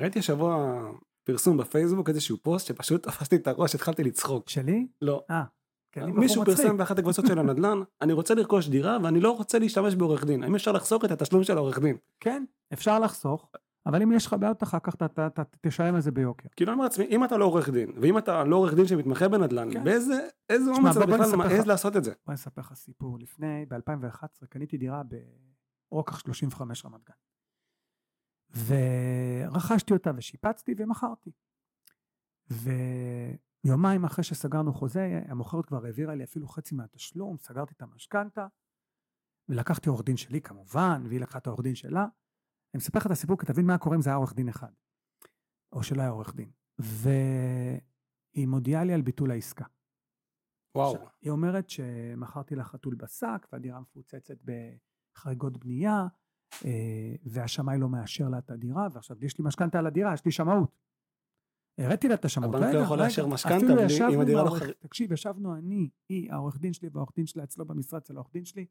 ראיתי השבוע פרסום בפייסבוק איזשהו פוסט שפשוט *laughs* תפסתי את הראש התחלתי לצחוק. שלי? לא. אה. מישהו פרסם באחת הקבוצות של הנדל"ן *laughs* אני רוצה לרכוש דירה ואני לא רוצה להשתמש בעורך דין האם אפשר לחסוך את התשלום של העורך דין? כן אפשר לחסוך אבל אם יש לך בעיות אחר כך אתה תשלם על זה ביוקר. כאילו אני אומר לעצמי אם אתה לא עורך דין ואם אתה לא עורך דין שמתמחה בנדל"ן כן. באיזה איזה אומץ אתה בכלל מעז לעשות את זה. בוא נספר לך סיפור לפני ב2011 קניתי דירה ברוקח 35 רמת גן. ורכשתי אותה ושיפצתי ומכרתי. ויומיים אחרי שסגרנו חוזה, המוכרת כבר העבירה לי אפילו חצי מהתשלום, סגרתי את המשכנתה, ולקחתי עורך דין שלי כמובן, והיא לקחה את העורך דין שלה. אני מספר לך את הסיפור כי תבין מה קורה אם זה היה עורך דין אחד, או שלא היה עורך דין. והיא מודיעה לי על ביטול העסקה. וואו. עכשיו, היא אומרת שמכרתי לה חתול בשק, והדירה מפוצצת בחריגות בנייה, אה, והשמאי לא מאשר לה את הדירה, ועכשיו יש לי משכנתה על הדירה, יש לי שמאות. הראיתי לה את השמאות. הבנק לא יכול לאשר משכנתה אם הדירה לא חריגה. תקשיב, ישבנו אני, היא, העורך דין שלי והעורך דין שלה אצלו במשרד, אצל העורך דין שלי,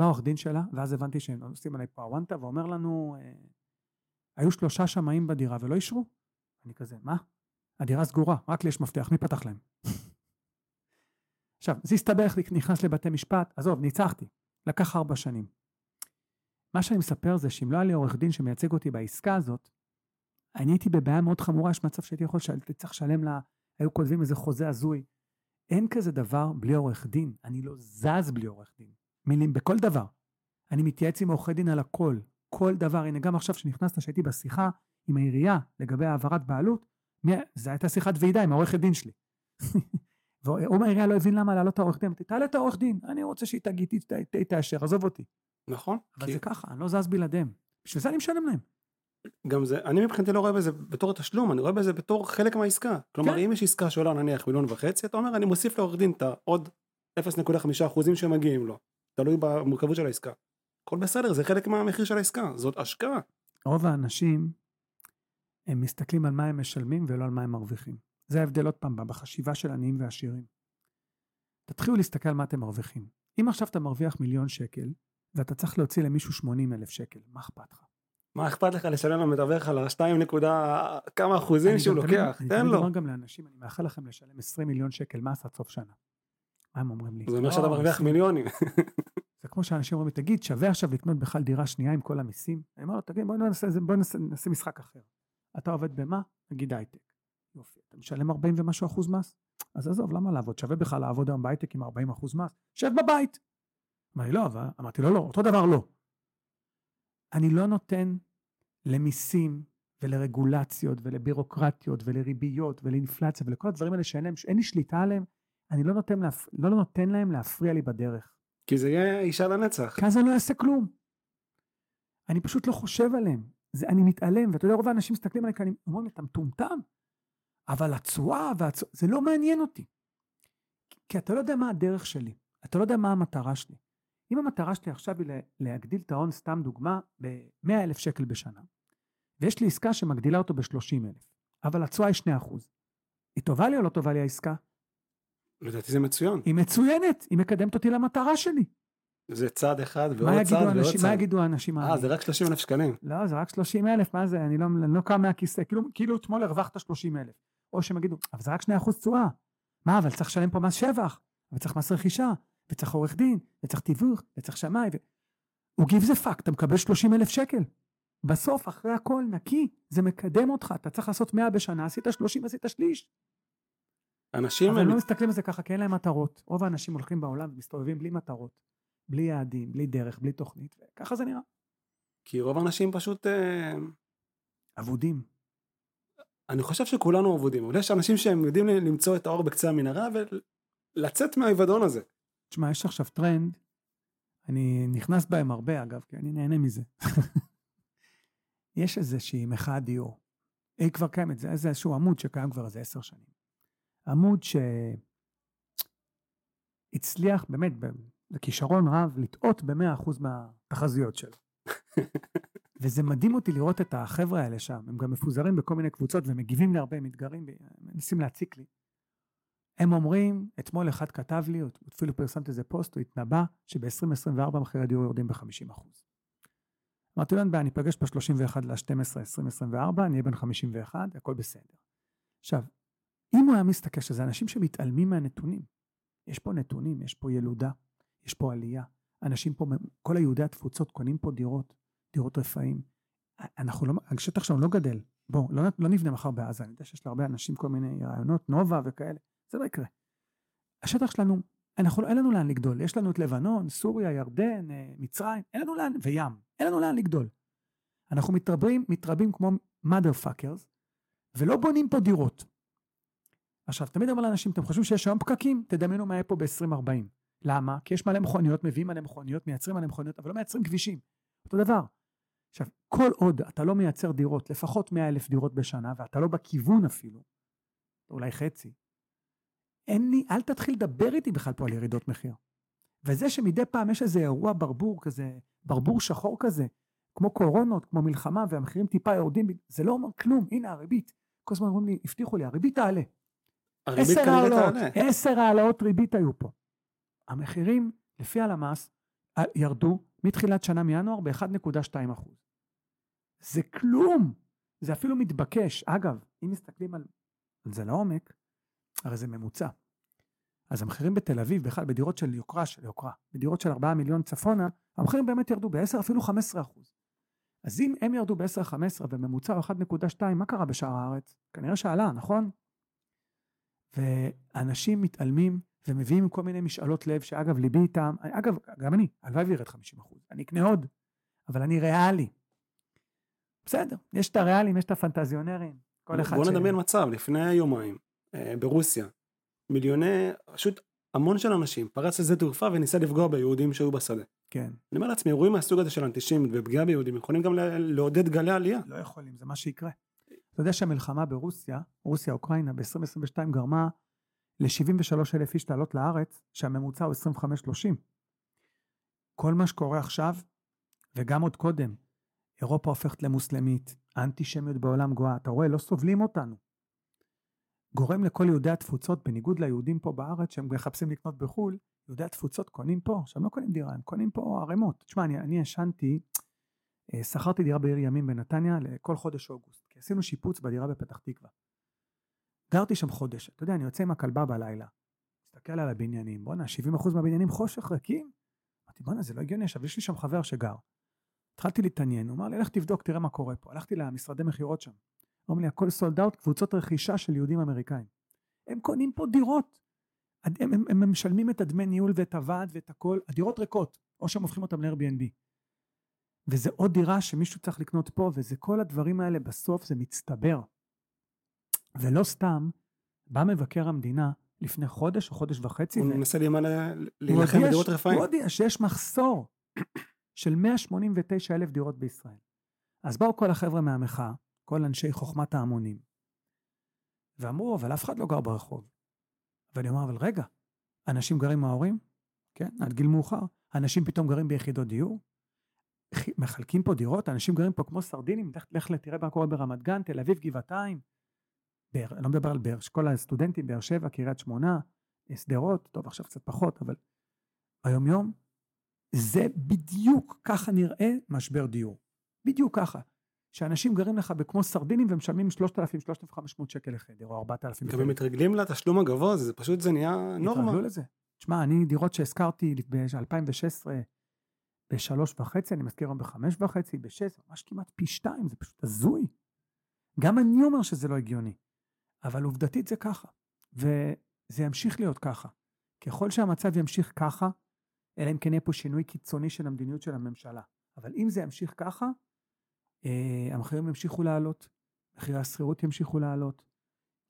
בא העורך דין שלה, ואז הבנתי שהם עושים עליי פה הוואנטה, ואומר לנו, אה, היו שלושה שמאים בדירה ולא אישרו? אני כזה, מה? הדירה סגורה, רק לי יש מפתח, מי פתח להם? עכשיו, זה הסתבך נכנס לבתי משפט, עזוב, ניצחתי, לקח ארבע שנים. מה שאני מספר זה שאם לא היה לי עורך דין שמייצג אותי בעסקה הזאת, אני הייתי בבעיה מאוד חמורה, יש מצב שהייתי יכול, שהייתי צריך לשלם לה, היו כותבים איזה חוזה הזוי. אין כזה דבר בלי עורך דין, אני לא זז בלי עורך דין. מילים בכל דבר. אני מתייעץ עם עורכי דין על הכל. כל דבר, הנה גם עכשיו שנכנסת, שהייתי בשיחה עם העירייה לגבי העברת בעלות, מי, זו הייתה שיחת ועידה עם העורכת דין שלי. *laughs* והוא מהעירייה לא הבין למה להעלות את העורך דין, אמרתי, תעלה את העורך דין, אני רוצה שהיא תגיד, היא תאשר, עזוב אותי. נכון. אבל כי זה ככה, אני לא זז בלעדיהם. בשביל זה אני משלם להם. גם זה, אני מבחינתי לא רואה בזה בתור תשלום, אני רואה בזה בתור חלק מהעסקה. כלומר, כן. אם יש עסקה שעולה נניח מיליון וחצי, אתה אומר, אני מוסיף לעורך דין את העוד 0.5 אחוזים שמגיעים לו. תלוי במורכבות של העסקה. הכל בסדר, זה חלק מהמחיר של העסקה, זאת השקעה. רוב האנשים, הם מסתכלים על מה הם משלמים ולא על מה הם מרוויחים. זה ההבדל עוד פעם בחשיבה של עניים ועשירים. תתחילו להסתכל על מה אתם מרוויחים. אם עכשיו אתה מרוויח מיליון שקל, ואתה צריך להוציא למישהו 80 אלף שקל, מה אכפת לך? מה אכפת לך לשלם למתווך על ה-2 נקודה כמה אחוזים שהוא גם תמיד- לוקח, אני תן תמיד לו. אומר גם לאנשים, אני מאחל לכם לשלם 20 מיליון שקל מס עד סוף שנה. מה הם אומרים לי? זה אומר "לא, שאתה מרוויח 20." מיליונים. זה כמו שאנשים אומרים, לי, תגיד, שווה עכשיו לקנות בכלל דירה שנייה עם כל המיסים? אני אומר לו, תגיד, בוא נעשה, איזה- בוא נעשה, נעשה משחק אחר. אתה עובד במה? נגיד הייטק. יופי, אתה משלם 40 ומשהו אחוז מס? אז עזוב, למה לעבוד? שווה בכלל לעבוד היום בהייטק עם 40 אחוז מס? שב בבית. אמר לי, לא, אבל... אמרתי לו, לא, אותו דבר לא. אני לא נותן למיסים ולרגולציות ולבירוקרטיות ולריביות ולאינפלציה ולכל הדברים האלה שאין לי שליטה עליהם, אני לא נותן, להפ... לא נותן להם להפריע לי בדרך. כי זה יהיה אישה לנצח. כי אז אני לא אעשה כלום. אני פשוט לא חושב עליהם. זה, אני מתעלם, ואתה יודע, רוב האנשים מסתכלים עליי, אני אומרים לי, אתה מטומטם. אבל התשואה, והתשואה, זה לא מעניין אותי. כי אתה לא יודע מה הדרך שלי, אתה לא יודע מה המטרה שלי. אם המטרה שלי עכשיו היא לה- להגדיל את ההון, סתם דוגמה, ב-100 אלף שקל בשנה, ויש לי עסקה שמגדילה אותו ב-30 אלף, אבל התשואה היא 2 אחוז. היא טובה לי או לא טובה לי העסקה? לדעתי זה מצוין. היא מצוינת, היא מקדמת אותי למטרה שלי. זה צעד אחד ועוד צעד ועוד האנשים, מה צעד. יגידו האנשים אה, העניים? זה רק 30 אלף שקלים. לא, זה רק 30 אלף, מה זה, אני לא, אני לא קם מהכיסא, כאילו, כאילו אתמול הרווחת 30 אלף. או שהם יגידו, אבל זה רק 2 אחוז תשואה. מה, אבל צריך לשלם פה מס שבח, וצריך מס רכישה, וצריך עורך דין, וצריך תיווך, וצריך שמאי, ו... הוא gives a fuck, אתה מקבל 30 אלף שקל. בסוף, אחרי הכל, נקי, זה מקדם אותך, אתה צריך לעשות 100 בשנה, עשית 30, עשית שליש. אנשים, אבל הם- לא מסתכלים על זה ככה, כי אין להם מטרות. רוב האנשים הולכים בעולם ומסתובבים בלי מטרות, בלי יעדים, בלי דרך, בלי תוכנית, וככה זה נראה. כי רוב האנשים פשוט, אה, אבודים. אני חושב שכולנו אבודים, אבל יש אנשים שהם יודעים למצוא את האור בקצה המנהרה ולצאת מהאבדון הזה. תשמע, יש עכשיו טרנד, אני נכנס בהם הרבה אגב, כי אני נהנה מזה. *laughs* יש איזושהי מחאת דיור. היא כבר קיימת, זה איזשהו עמוד שקיים כבר איזה עשר שנים. עמוד שהצליח באמת, בכישרון רב, לטעות במאה אחוז מהתחזיות שלו. *laughs* וזה מדהים אותי לראות את החבר'ה האלה שם, הם גם מפוזרים בכל מיני קבוצות ומגיבים להרבה, מתגרים, מנסים להציק לי. הם אומרים, אתמול אחד כתב לי, אפילו פרסמתי איזה פוסט, הוא התנבא שב-2024 מחירי הדיור יורדים ב-50%. אמרתי לו, אין בעיה, אני אפגש ב-31 ל-12, 2024, אני אהיה בן 51, הכל בסדר. עכשיו, אם הוא היה מסתכל שזה אנשים שמתעלמים מהנתונים, יש פה נתונים, יש פה ילודה, יש פה עלייה, אנשים פה, כל היהודי התפוצות קונים פה דירות, דירות רפאים. אנחנו לא, השטח שלנו לא גדל, בואו, לא, לא נבנה מחר בעזה, אני יודע שיש להרבה אנשים כל מיני רעיונות, נובה וכאלה, זה לא יקרה. השטח שלנו, אנחנו, אין לנו לאן לגדול, יש לנו את לבנון, סוריה, ירדן, אה, מצרים, אין לנו לאן, וים, אין לנו לאן לגדול. אנחנו מתרבים, מתרבים כמו mother fuckers, ולא בונים פה דירות. עכשיו, תמיד אומר לאנשים, אתם חושבים שיש היום פקקים? תדמיינו מה יהיה פה ב-2040. למה? כי יש מלא מכוניות, מביאים מלא מכוניות, מייצרים מלא מכוניות, אבל לא מייצרים כבישים. אותו דבר. עכשיו, כל עוד אתה לא מייצר דירות, לפחות 100 אלף דירות בשנה, ואתה לא בכיוון אפילו, אולי חצי, אין לי, אל תתחיל לדבר איתי בכלל פה על ירידות מחיר. וזה שמדי פעם יש איזה אירוע ברבור כזה, ברבור שחור כזה, כמו קורונות, כמו מלחמה, והמחירים טיפה יורדים, זה לא אומר כלום, הנה הריבית. כל הזמן אומרים לי, הבטיחו לי, הריבית תעלה. עשר העלאות. עשר העלאות ריבית היו פה. המחירים, לפי הלמ"ס, ה- ירדו מתחילת שנה מינואר ב-1.2 אחוז. זה כלום, זה אפילו מתבקש. אגב, אם מסתכלים על, זה לעומק, הרי זה ממוצע. אז המחירים בתל אביב, בכלל בדירות של יוקרה, של יוקרה, בדירות של 4 מיליון צפונה, המחירים באמת ירדו ב-10 אפילו 15 אחוז. אז אם הם ירדו ב-10-15 וממוצע הוא 1.2, מה קרה בשאר הארץ? כנראה שעלה, נכון? ואנשים מתעלמים ומביאים כל מיני משאלות לב, שאגב, ליבי איתם, אגב, גם אני, הלוואי וירד 50 אחוז, אני אקנה עוד, אבל אני ריאלי. בסדר, יש את הריאלים, יש את הפנטזיונרים, כל אחד בוא ש... נדמיין מצב, לפני יומיים, אה, ברוסיה, מיליוני, פשוט המון של אנשים, פרץ לשדה תעופה וניסה לפגוע ביהודים שהיו בשדה. כן, אני אומר לעצמי, אירועים מהסוג הזה של אנטישמיות ופגיעה ביהודים יכולים גם לעודד גלי עלייה. לא יכולים, זה מה שיקרה. אתה יודע שהמלחמה ברוסיה, רוסיה-אוקראינה ב-2022 גרמה ל-73 אלף איש לעלות לארץ, שהממוצע הוא 25-30. כל מה שקורה עכשיו, וגם עוד קודם, אירופה הופכת למוסלמית, האנטישמיות בעולם גואה, אתה רואה, לא סובלים אותנו. גורם לכל יהודי התפוצות, בניגוד ליהודים פה בארץ, שהם מחפשים לקנות בחו"ל, יהודי התפוצות קונים פה, עכשיו הם לא קונים דירה, הם קונים פה ערימות. תשמע, אני, אני ישנתי, שכרתי דירה בעיר ימים בנתניה לכל חודש אוגוסט, כי עשינו שיפוץ בדירה בפתח תקווה. גרתי שם חודש, אתה יודע, אני יוצא עם הכלבה בלילה, מסתכל על הבניינים, בואנה, 70% מהבניינים חושך ריקים. אמרתי, בואנה, זה לא הגיוני, עכשיו יש לי שם חבר שגר. התחלתי להתעניין, הוא אמר לי, לך תבדוק, תראה מה קורה פה. הלכתי למשרדי מכירות שם. הוא אמר לי, הכל סולד אאוט, קבוצות רכישה של יהודים אמריקאים. הם קונים פה דירות. הם, הם, הם, הם משלמים את הדמי ניהול ואת הוועד ואת הכל, הדירות ריקות, או שהם הופכים אותם ל-Airbnb. וזה עוד דירה שמישהו צריך לקנות פה, וזה כל הדברים האלה, בסוף זה מצטבר. ולא סתם, בא מבקר המדינה לפני חודש או חודש וחצי, הוא ו- מנסה להימנע- להילחם בדירות רפאים. הוא הודיע שיש מחסור של 189 אלף דירות בישראל. אז באו כל החבר'ה מהמחאה, כל אנשי חוכמת ההמונים, ואמרו, אבל אף אחד לא גר ברחוב. ואני אומר, אבל רגע, אנשים גרים עם ההורים? כן, עד גיל מאוחר. אנשים פתאום גרים ביחידות דיור? מחלקים פה דירות, אנשים גרים פה כמו סרדינים, לך, תראה מה קורה ברמת גן, תל אביב, גבעתיים. באר, לא מדבר על באר, כל הסטודנטים, באר שבע, קריית שמונה, שדרות, טוב עכשיו קצת פחות, אבל ביומיום, זה בדיוק ככה נראה משבר דיור. בדיוק ככה. שאנשים גרים לך כמו סרדינים ומשלמים 3,000-3,500 שקל לחדר, או 4,000 גם הם מתרגלים לתשלום הגבוה, זה פשוט זה נהיה נורמה. התרגלו לזה. תשמע, אני דירות שהזכרתי ב-2016 בשלוש וחצי, אני מזכיר היום בחמש וחצי, בשש, ממש כמעט פי שתיים, זה פשוט הזוי. גם אני אומר שזה לא הגיוני, אבל עובדתית זה ככה, וזה ימשיך להיות ככה. ככל שהמצב ימשיך ככה, אלא אם כן יהיה פה שינוי קיצוני של המדיניות של הממשלה. אבל אם זה ימשיך ככה, אה, המחירים ימשיכו לעלות, מחירי השכירות ימשיכו לעלות.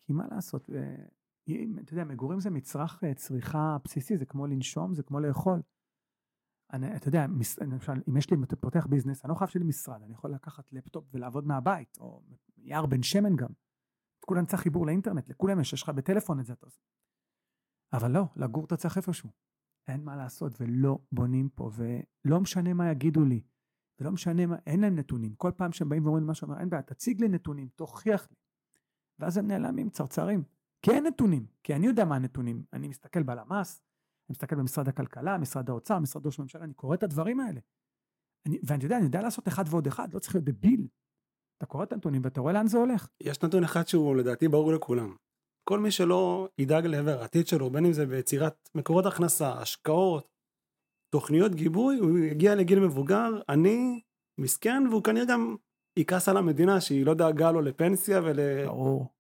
כי מה לעשות, אה, אם, אתה יודע, מגורים זה מצרך אה, צריכה בסיסי, זה כמו לנשום, זה כמו לאכול. אני, אתה יודע, מס, למשל, אם יש לי, אם אתה פותח ביזנס, אני לא חייב שיהיה לי משרד, אני יכול לקחת לפטופ ולעבוד מהבית, או יער בן שמן גם. כולם צריך חיבור לאינטרנט, לכולם יש, יש לך בטלפון את זה אתה עושה. אבל לא, לגור אתה צריך איפשהו. אין מה לעשות, ולא בונים פה, ולא משנה מה יגידו לי, ולא משנה מה, אין להם נתונים. כל פעם שהם באים ואומרים משהו, אין בעיה, תציג לי נתונים, תוכיח לי. ואז הם נעלמים, צרצרים. כי אין נתונים, כי אני יודע מה הנתונים. אני מסתכל בלמ"ס, אני מסתכל במשרד הכלכלה, משרד האוצר, משרד ראש הממשלה, אני קורא את הדברים האלה. אני, ואני יודע, אני יודע לעשות אחד ועוד אחד, לא צריך להיות דביל. אתה קורא את הנתונים ואתה רואה לאן זה הולך. יש נתון אחד שהוא לדעתי ברור לכולם. כל מי שלא ידאג לעבר העתיד שלו, בין אם זה ביצירת מקורות הכנסה, השקעות, תוכניות גיבוי, הוא יגיע לגיל מבוגר, עני, מסכן, והוא כנראה גם יכעס על המדינה שהיא לא דאגה לו לפנסיה ול... ברור.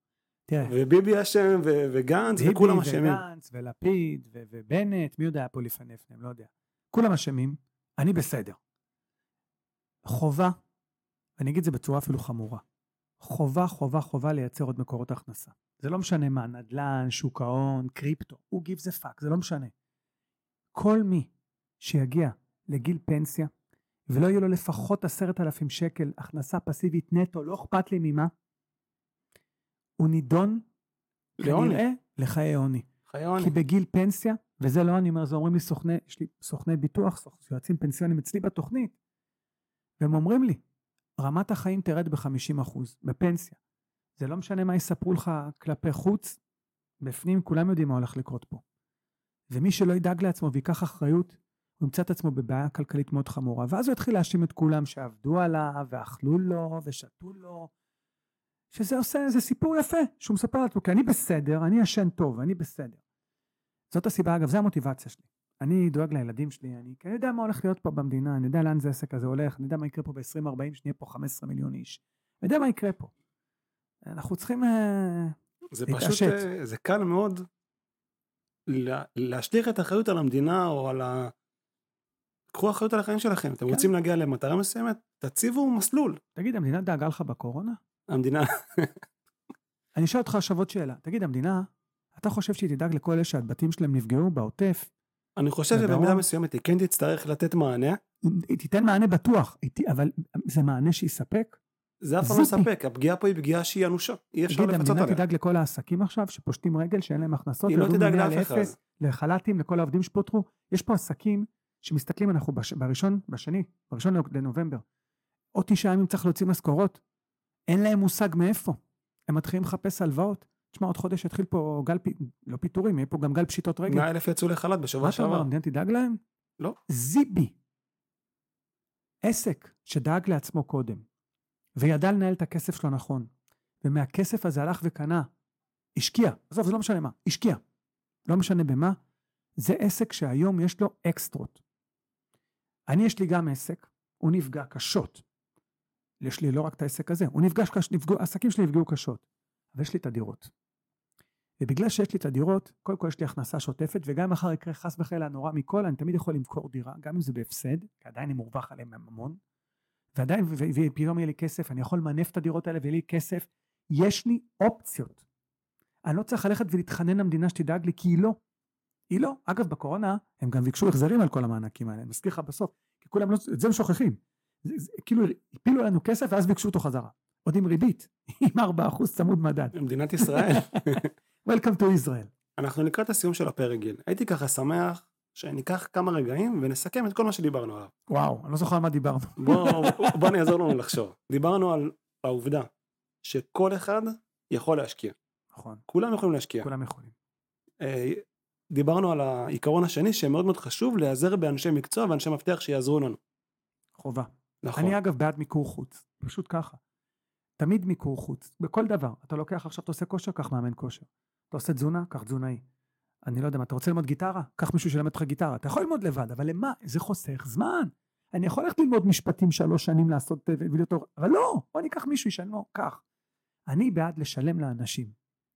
תראה, וביבי אשם ו- וגנץ ביבי וכולם אשמים. וגנץ ולפיד ו- ובנט, מי יודע פה לפני לפניהם, לא יודע. כולם אשמים, אני בסדר. חובה, אני אגיד את זה בצורה אפילו חמורה, חובה, חובה, חובה לייצר עוד מקורות הכנסה. זה לא משנה מה, נדל"ן, שוק ההון, קריפטו, הוא gives a fuck, זה לא משנה. כל מי שיגיע לגיל פנסיה, ולא יהיו לו לפחות עשרת אלפים שקל הכנסה פסיבית נטו, לא אכפת לי ממה, הוא נידון לעוני. כנראה לחיי עוני. חיי עוני. כי בגיל פנסיה, וזה לא אני אומר, זה אומרים לי סוכני, יש לי סוכני ביטוח, יועצים פנסיונים אצלי בתוכנית, והם אומרים לי, רמת החיים תרד ב-50% בפנסיה. זה לא משנה מה יספרו לך כלפי חוץ, בפנים כולם יודעים מה הולך לקרות פה. ומי שלא ידאג לעצמו ויקח אחריות, הוא ימצא את עצמו בבעיה כלכלית מאוד חמורה, ואז הוא יתחיל להאשים את כולם שעבדו עליו, ואכלו לו, ושתו לו, שזה עושה, זה סיפור יפה, שהוא מספר לעצמו, כי אני בסדר, אני ישן טוב, אני בסדר. זאת הסיבה, אגב, זו המוטיבציה שלי. אני דואג לילדים שלי, אני, כי אני יודע מה הולך להיות פה במדינה, אני יודע לאן זה העסק הזה הולך, אני יודע מה יקרה פה ב-2040, שנהיה פה 15 מיליון איש. אני יודע מה יקרה פה. אנחנו צריכים... אה, זה להתעשת. פשוט, אה, זה קל מאוד לה- להשליך את האחריות על המדינה או על קחו אחריות על החיים שלכם. אתם כן. רוצים להגיע למטרה מסוימת, תציבו מסלול. תגיד, המדינה דאגה לך בקורונה? המדינה, אני אשאל אותך עכשיו עוד שאלה. תגיד, המדינה, אתה חושב שהיא תדאג לכל אלה שהבתים שלהם נפגעו בעוטף? אני חושב? שבמידה מסוימת היא כן תצטרך לתת מענה. היא תיתן מענה בטוח, אבל זה מענה שיספק? זה אף פעם לא. מספק, הפגיעה פה היא פגיעה שהיא אנושה. אי אפשר תגיד, לפצות המדינה עליה. תדאג לכל העסקים עכשיו, שפושטים רגל, שאין להם הכנסות, היא לא תדאג לאף אחד. לחל"תים, לכל העובדים שפוטרו. יש פה עסקים שמסתכלים, אנחנו בש... בראשון, בשני, בראשון לנובמבר. עוד תשעה ימים צריך להוציא משכורות. אין להם מושג מאיפה. הם מתחילים לחפש הלוואות. תשמע, עוד חודש יתחיל פה גל, פ... לא פיטורים, יהיה פה גם גל פשיטות רגל. 100 אלף יצאו לחל"ת מה בשבוע אתה אומר, שעבר. המדינה תדאג להם? לא. זיבי. עסק שדאג לעצמו קודם, וידע לנהל את הכסף שלו נכון, ומהכסף הזה הלך וקנה, השקיע, עזוב, זה לא משנה מה, השקיע. לא משנה במה, זה עסק שהיום יש לו אקסטרות. אני, יש לי גם עסק, הוא נפגע קשות. יש לי לא רק את העסק הזה, הוא נפגש קש... נפגעו, העסקים שלי נפגעו קשות, אבל יש לי את הדירות. ובגלל שיש לי את הדירות, קודם כל יש לי הכנסה שוטפת, וגם אם מחר יקרה חס וחלילה נורא מכל, אני תמיד יכול למכור דירה, גם אם זה בהפסד, כי עדיין אני מורווח עליהם המון, ועדיין, ופתאום יהיה לי כסף, אני יכול למנף את הדירות האלה ויהיה לי כסף. יש לי אופציות. אני לא צריך ללכת ולהתחנן למדינה שתדאג לי, כי היא לא. היא לא. אגב, בקורונה, הם גם ביקשו החזרים על כל המענקים האלה, אני מזכיר לך בסוף, כי כולם לא, את זה הם שוכחים. זה, זה, כאילו, הפילו לנו כסף ואז ביקשו אותו חזרה. עוד עם ריבית, *laughs* עם 4% צמוד מדד. במדינת ישראל. *laughs* Welcome to Israel. אנחנו לקראת הסיום של הפרק גיל. הייתי ככה שמח שניקח כמה רגעים ונסכם את כל מה שדיברנו עליו. וואו, אני לא זוכר על מה דיברנו. *laughs* בוא, בוא אני אעזור לנו לחשוב. דיברנו על העובדה שכל אחד יכול להשקיע. נכון, כולם יכולים להשקיע. כולם יכולים. אה, דיברנו על העיקרון השני שמאוד מאוד חשוב להיעזר באנשי מקצוע ואנשי מפתח שיעזרו לנו. חובה. נכון. אני אגב בעד מיקור חוץ, פשוט ככה. תמיד מיקור חוץ, בכל דבר. אתה לוקח עכשיו, אתה עושה כושר, קח מאמן כושר. אתה עושה תזונה, קח תזונאי. אני לא יודע מה, אתה רוצה ללמוד גיטרה? קח מישהו שילמד אותך גיטרה. אתה יכול ללמוד לבד, אבל למה? זה חוסך זמן. אני יכול ללכת ללמוד משפטים שלוש שנים לעשות אה, וידאו טוב, אבל לא, בוא ניקח מישהו ישלם לו, קח. אני בעד לשלם לאנשים,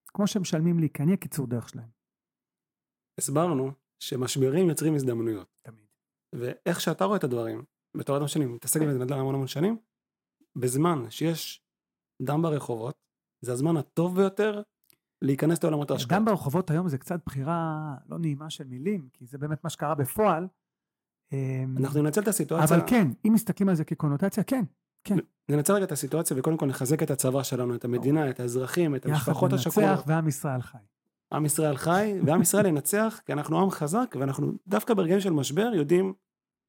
כמו שמשלמים לי, כי אני הקיצור דרך שלהם. הסברנו שמשברים יוצרים הזדמנויות. תמיד. ואיך שאתה רואה את הדברים, בתור אדם שאני מתעסק בזה נדל"ן המון המון שנים, בזמן שיש דם ברחובות, זה הזמן הטוב ביותר להיכנס לעולמות ההשקעה. גם ברחובות היום זה קצת בחירה לא נעימה של מילים, כי זה באמת מה שקרה בפועל. אמ, אנחנו ננצל את הסיטואציה, אבל כן, אם מסתכלים על זה כקונוטציה, כן, ננצל רגע את הסיטואציה וקודם כל נחזק את הצבא שלנו, את המדינה, את האזרחים, את יחד המשפחות ננצח השכולות. ועם ישראל חי. עם ישראל חי, ועם ישראל ינצח, כי אנחנו עם חזק, ואנחנו דווקא ברגעים של משבר יודעים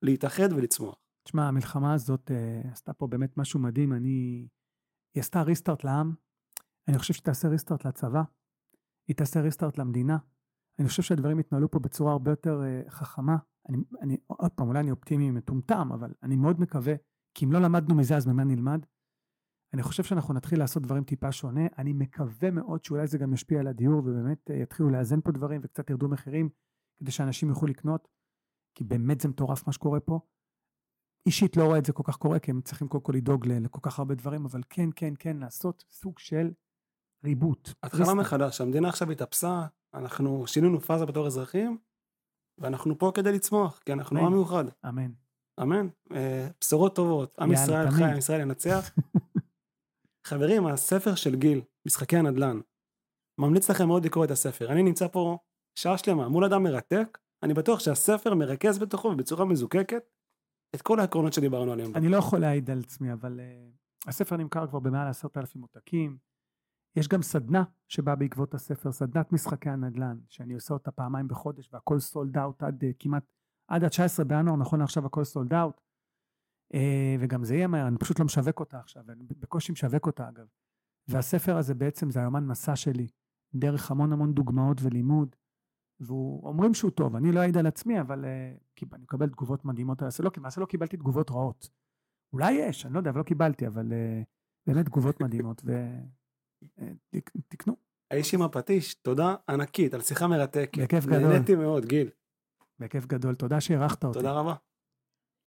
להתאחד ולצמוח. תשמע, המלחמה הזאת אה, עשתה פה באמת משהו מדהים, אני... היא עשתה ריסטארט לעם, אני חושב שתעשה ריסטארט לצבא, היא תעשה ריסטארט למדינה. אני חושב שהדברים יתנהלו פה בצורה הרבה יותר אה, חכמה. אני, אני, עוד פעם, אולי אני אופטימי מטומטם, אבל אני מאוד מקווה, כי אם לא למדנו מזה, אז ממה נלמד? אני חושב שאנחנו נתחיל לעשות דברים טיפה שונה. אני מקווה מאוד שאולי זה גם ישפיע על הדיור, ובאמת אה, יתחילו לאזן פה דברים וקצת ירדו מחירים, כדי שאנשים יוכלו לקנות, כי באמת זה מטורף מה שקורה פה. אישית לא רואה את זה כל כך קורה, כי הם צריכים קודם כל לדאוג לכל כך הרבה דברים, אבל כן, כן, כן, לעשות סוג של ריבוט. התחלה. מחדש, המדינה עכשיו התאפסה, אנחנו שינינו פאזה בתור אזרחים, ואנחנו פה כדי לצמוח, כי אנחנו. עם מיוחד. אמן. אמן. אה, בשורות טובות, עם ישראל. חי, עם ישראל ינצח. *laughs* חברים, הספר של גיל, משחקי הנדל"ן, ממליץ לכם מאוד לקרוא את הספר. אני נמצא פה שעה שלמה מול אדם מרתק, אני בטוח שהספר מרכז בתוכו ובצורה מזוקקת את כל העקרונות שדיברנו עליהם. אני לא יכול להעיד על עצמי, אבל uh, הספר נמכר כבר במעל עשרת אלפים עותקים. יש גם סדנה שבאה בעקבות הספר, סדנת משחקי הנדל"ן, שאני עושה אותה פעמיים בחודש, והכל סולד אאוט עד uh, כמעט, עד ה-19 בינואר, נכון לעכשיו הכל סולד אאוט. Uh, וגם זה יהיה מהר, אני פשוט לא משווק אותה עכשיו, אני בקושי משווק אותה אגב. והספר הזה בעצם זה היומן מסע שלי, דרך המון המון דוגמאות ולימוד. ואומרים שהוא טוב, אני לא אעיד על עצמי, אבל uh, אני מקבל תגובות מדהימות על לא, למעשה לא קיבלתי תגובות רעות. אולי יש, אני לא יודע, אבל לא קיבלתי, אבל uh, באמת תגובות מדהימות, ותקנו, האיש עם הפטיש, תודה ענקית על שיחה מרתקת. בכיף גדול. נהניתי מאוד, גיל. בכיף גדול, תודה שאירחת אותי. תודה רבה.